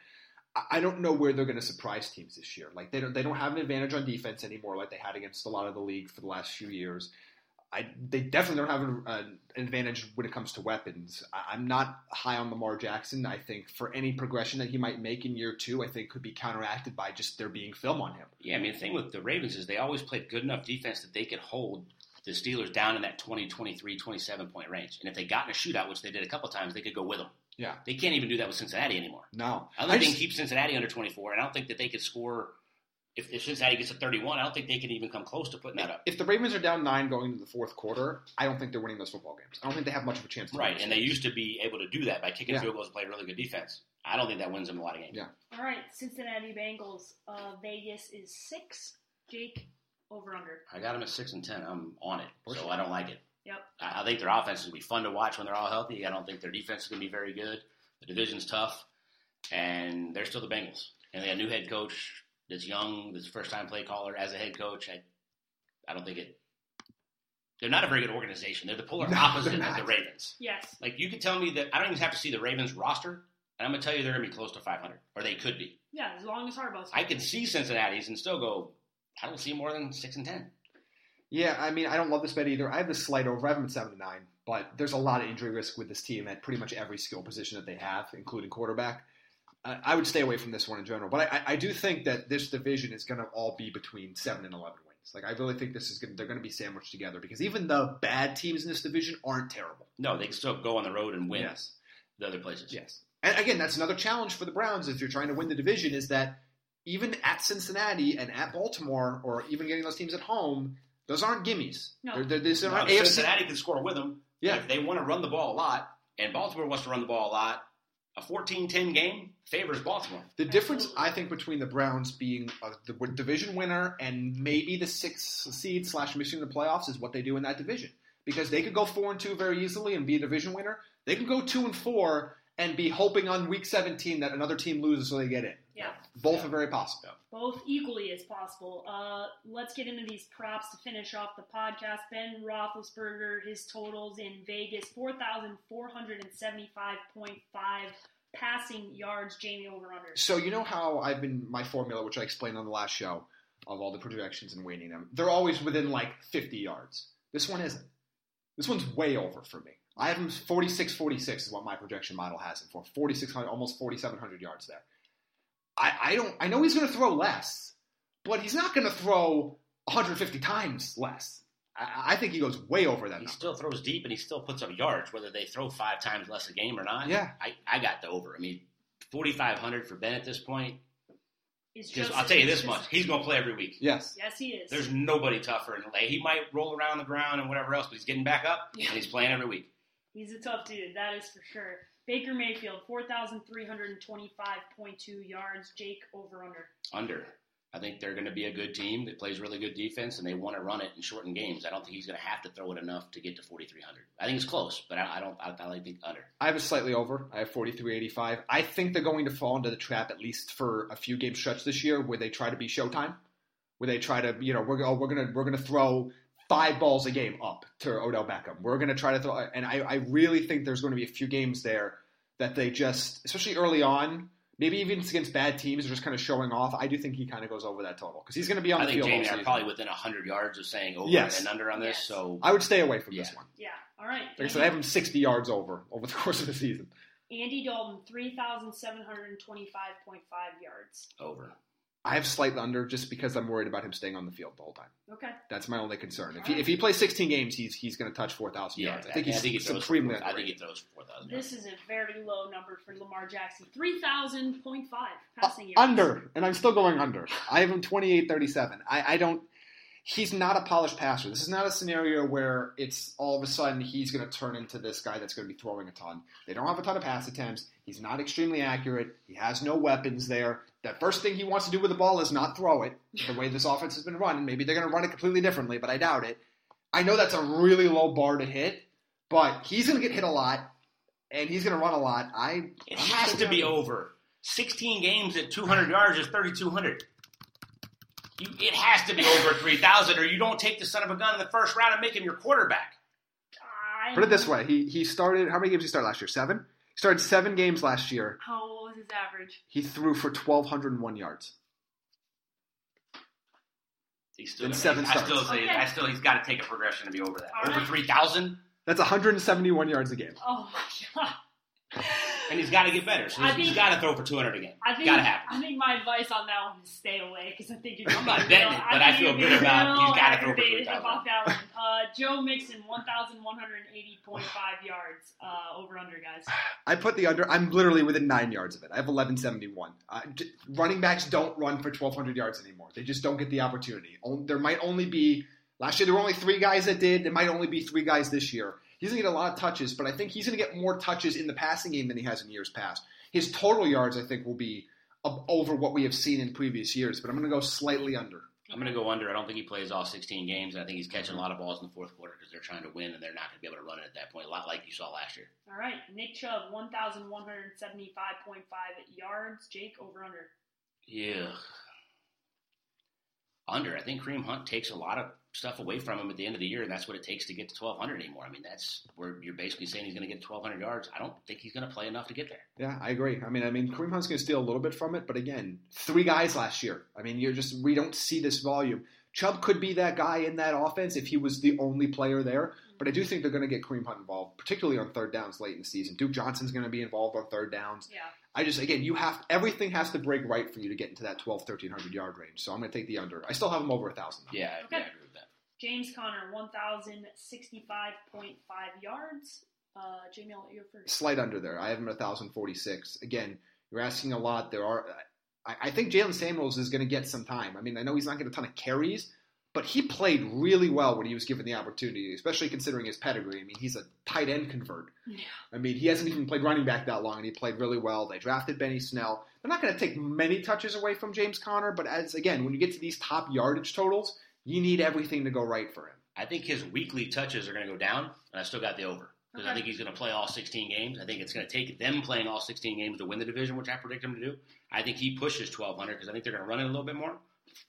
I, I don't know where they're going to surprise teams this year. Like they don't they don't have an advantage on defense anymore, like they had against a lot of the league for the last few years. I, they definitely don't have an, uh, an advantage when it comes to weapons. I, I'm not high on Lamar Jackson. I think for any progression that he might make in year two, I think could be counteracted by just there being film on him. yeah. I mean, the thing with the Ravens is they always played good enough defense that they could hold the Steelers down in that 20, 23, 27 point range. And if they got in a shootout, which they did a couple times, they could go with them. Yeah. They can't even do that with Cincinnati anymore. No, I don't think they can keep Cincinnati under 24, and I don't think that they could score. If, if Cincinnati gets to 31, I don't think they can even come close to putting that up. if the Ravens are down nine going into the fourth quarter, I don't think they're winning those football games. I don't think they have much of a chance. To Right, those and they used to be able to do that by kicking Yeah. field goals and play really good defense. I don't think that wins them a lot of games. Yeah. All right, Cincinnati Bengals. Uh, Vegas is six. Jake, over under. I got them at six and ten. I'm on it, so sure. I don't like it. Yep. I, I think their offense is going to be fun to watch when they're all healthy. I don't think their defense is going to be very good. The division's tough, and they're still the Bengals. And they got a new head coach that's young, this first time play caller as a head coach. I, I don't think it. They're not a very good organization. They're the polar No, opposite of the. Ravens. Yes. Like you could tell me that I don't even have to see the Ravens roster, and I'm gonna tell you they're gonna be close to 500, or they could be. Yeah, as long as Harbaugh's. I can see Cincinnati's and still go. I don't see more than six and ten. Yeah, I mean, I don't love this bet either. I have the slight over. I have them at seven to nine, but there's a lot of injury risk with this team at pretty much every skill position that they have, including quarterback. I I would stay away from this one in general, but I, I do think that this division is going to all be between seven and eleven wins. Like, I really think this is going they're going to be sandwiched together because even the bad teams in this division aren't terrible. No, they can still go on the road and win Yes, the other places. yes. And again, that's another challenge for the Browns if you're trying to win the division is that even at Cincinnati and at Baltimore, or even getting those teams at home, those aren't gimmies. No. They're, they're, these Now, aren't AFC. Cincinnati can score with them. Yeah. If they want to run the ball a lot, and Baltimore wants to run the ball a lot, a 14-10 game favors Baltimore. The difference, I think, between the Browns being a, the division winner and maybe the sixth seed slash missing the playoffs is what they do in that division. Because they could go four and two very easily and be a division winner. They could go two and four and be hoping on week 17 that another team loses so they get in. Yeah. Both Yeah. are very possible. both equally as possible. Uh, let's get into these props to finish off the podcast. Ben Roethlisberger, his totals in Vegas: four thousand four hundred and seventy-five point five passing yards. Jamie over under. So you know how I've been my formula, which I explained on the last show, of all the projections and weighting them. They're always within like 50 yards. This one isn't. This one's way over for me. I have him 46, 46 is what my projection model has him for. 4,600, almost 4,700 yards there. I, I don't. I know he's going to throw less, but he's not going to throw 150 times less. I, I think he goes way over that. He Number. still throws deep and he still puts up yards, whether they throw five times less a game or not. Yeah. I, I got the over. I mean, 4,500 for Ben at this point. Is Just, just- I'll tell you this much: he's going to play every week. Yes. Yes, he is. There's nobody tougher in LA. He might roll around the ground and whatever else, but he's getting back up Yeah. and he's playing every week. He's a tough dude, that is for sure. Baker Mayfield, 4,325.2 yards. Jake over under. Under. I think they're going to be a good team that plays really good defense, and they want to run it in shortened games. I don't think he's going to have to throw it enough to get to 4,300. I think it's close, but I, I don't. I, I think under. I have a slightly over. I have 43.85. I think they're going to fall into the trap at least for a few game stretch this year where they try to be Showtime, where they try to, you know, we're oh, we're gonna we're gonna throw five balls a game up to Odell Beckham. We're gonna try to throw, and I, I really think there's going to be a few games there that they just, especially early on, maybe even against bad teams, are just kind of showing off. I do think he kind of goes over that total because he's going to be on I the think field all Jamie are probably within 100 yards of saying over Yes. and under on this. Yes. So I would stay away from this one. Yeah, all right. Like I said, I have him 60 yards over over the [laughs] course of the season. Andy Dalton, 3,725.5 yards. over. I have slight under just because I'm worried about him staying on the field the whole time. Okay. That's my only concern. If he, if he plays 16 games, he's he's going to touch 4,000 Yeah, yards. I think I he's think he throws. supremely I think he throws 4,000. This is a very low number for Lamar Jackson. 3,000.5 passing uh, yards. Under, and I'm still going under. I have him 28-37. I, I don't. He's not a polished passer. This is not a scenario where it's all of a sudden he's going to turn into this guy that's going to be throwing a ton. They don't have a ton of pass attempts. He's not extremely accurate. He has no weapons there. That first thing he wants to do with the ball is not throw it. The way this offense has been run, And maybe they're going to run it completely differently, but I doubt it. I know that's a really low bar to hit, but he's going to get hit a lot, and he's going to run a lot. I It I'm has gonna be go- over. 16 games at 200 yards is 3,200. You, it has to be over 3,000, or you don't take the son of a gun in the first round and make him your quarterback. I'm- Put it this way: he he started. How many games did he start last year? Seven. He started seven games last year. How what was his average? He threw for twelve hundred and one yards. He's still In gonna- seven I still starts. say Okay. I still he's got to take a progression to be over that. All over right. 3,000, That's one hundred and seventy one yards a game. Oh my god. and he's got to get better. So I he's, think- he's got to throw for 200 again. I think Got to happen. I think my advice on that one is stay away because I think you're I'm not gonna betting it, but I think feel good about real he's gotta throw for aggravated 3,000. Uh, Joe Mixon, 1,180.5 yards uh, over under guys. I put the under. I'm literally within nine yards of it. I have eleven seventy one. Uh, j- running backs don't run for twelve hundred yards anymore. They just don't get the opportunity. There might only be last year. There were only three guys that did. There might only be three guys this year. He's gonna get a lot of touches, but I think he's gonna get more touches in the passing game than he has in years past. His total yards, I think, will be over what we have seen in previous years. But I'm gonna go slightly under. I'm going to go under. I don't think he plays all 16 games. and I think he's catching a lot of balls in the fourth quarter because they're trying to win and they're not going to be able to run it at that point, a lot like you saw last year. All right, Nick Chubb, 1,175.5 yards. Jake over under. Yeah. Under. I think Kareem Hunt takes a lot of stuff away from him at the end of the year, and that's what it takes to get to 1,200 anymore. I mean, that's where you're basically saying he's going to get 1,200 yards. I don't think he's going to play enough to get there. Yeah, I agree. I mean, I mean, Kareem Hunt's going to steal a little bit from it, but again, three guys last year. I mean, you're just we don't see this volume. Chubb could be that guy in that offense if he was the only player there, but I do think they're going to get Kareem Hunt involved, particularly on third downs late in the season. Duke Johnson's going to be involved on third downs. Yeah. I just again, you have everything has to break right for you to get into that 12, 1300 yard range. So I'm going to take the under. I still have him over a thousand. Yeah, Okay. yeah, I agree with that. James Conner, 1,065.5 yards. Uh, Jamie, I'll let you first. slight under there. I have him at 1,046. Again, you're asking a lot. There are, I, I think Jaylen Samuels is going to get some time. I mean, I know he's not getting a ton of carries, but he played really well when he was given the opportunity, especially considering his pedigree. I mean, he's a tight end convert. Yeah. I mean, he hasn't even played running back that long, and he played really well. They drafted Benny Snell. They're not going to take many touches away from James Conner, but as again, when you get to these top yardage totals, you need everything to go right for him. I think his weekly touches are going to go down, and I still got the over. because Okay. I think he's going to play all 16 games. I think it's going to take them playing all 16 games to win the division, which I predict him to do. I think he pushes 1,200 because I think they're going to run it a little bit more.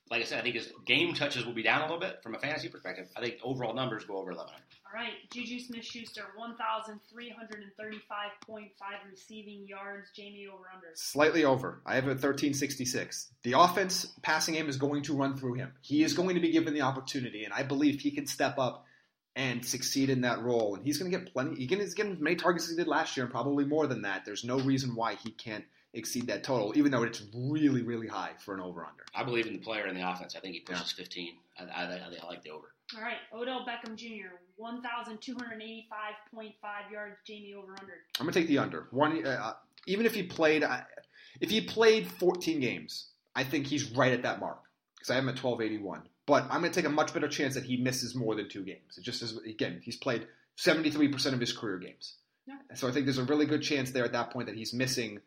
Like I said, I think his game touches will be down a little bit from a fantasy perspective. I think overall numbers go over 1,100. All right, Juju Smith-Schuster, 1,335.5 receiving yards. Jamie over under. Slightly over. I have a 1366. The offense passing game is going to run through him. He is going to be given the opportunity, and I believe he can step up and succeed in that role. And he's going to get plenty. He can, he's getting as many targets as he did last year, and probably more than that. There's no reason why he can't exceed that total, even though it's really, really high for an over/under. I believe in the player in the offense. I think he pushes 15. I, I, I, I like the over. All right, Odell Beckham Jr., 1,285.5 yards. Jamie over under. I'm gonna take the under. One, uh, even if he played, uh, if he played 14 games, I think he's right at that mark because I have him at 1281. But I'm gonna take a much better chance that he misses more than two games. It just is again, he's played 73% of his career games, Yeah. so I think there's a really good chance there at that point that he's missing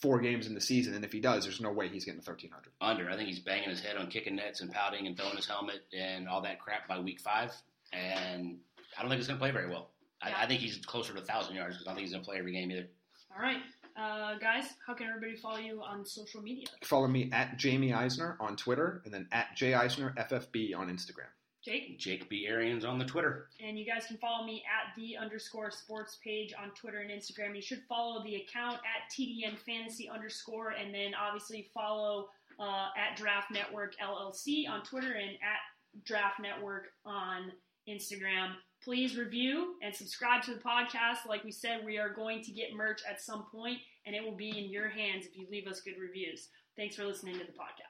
four games in the season, and if he does, there's no way he's getting 1300. Under. I think he's banging his head on kicking nets and pouting and throwing his helmet and all that crap by week five. And I don't think he's going to play very well. Yeah. I, I think he's closer to 1,000 yards because I don't think he's going to play every game either. All right, uh, guys, how can everybody follow you on social media? Follow me at Jamie Eisner on Twitter, and then at J Eisner FFB on Instagram. Jake? Jake B. Arians on the Twitter. And you guys can follow me at the underscore sports page on Twitter and Instagram. You should follow the account at TDN Fantasy underscore, and then obviously follow uh, at Draft Network LLC on Twitter and at Draft Network on Instagram. Please review and subscribe to the podcast. Like we said, we are going to get merch at some point, and it will be in your hands if you leave us good reviews. Thanks for listening to the podcast.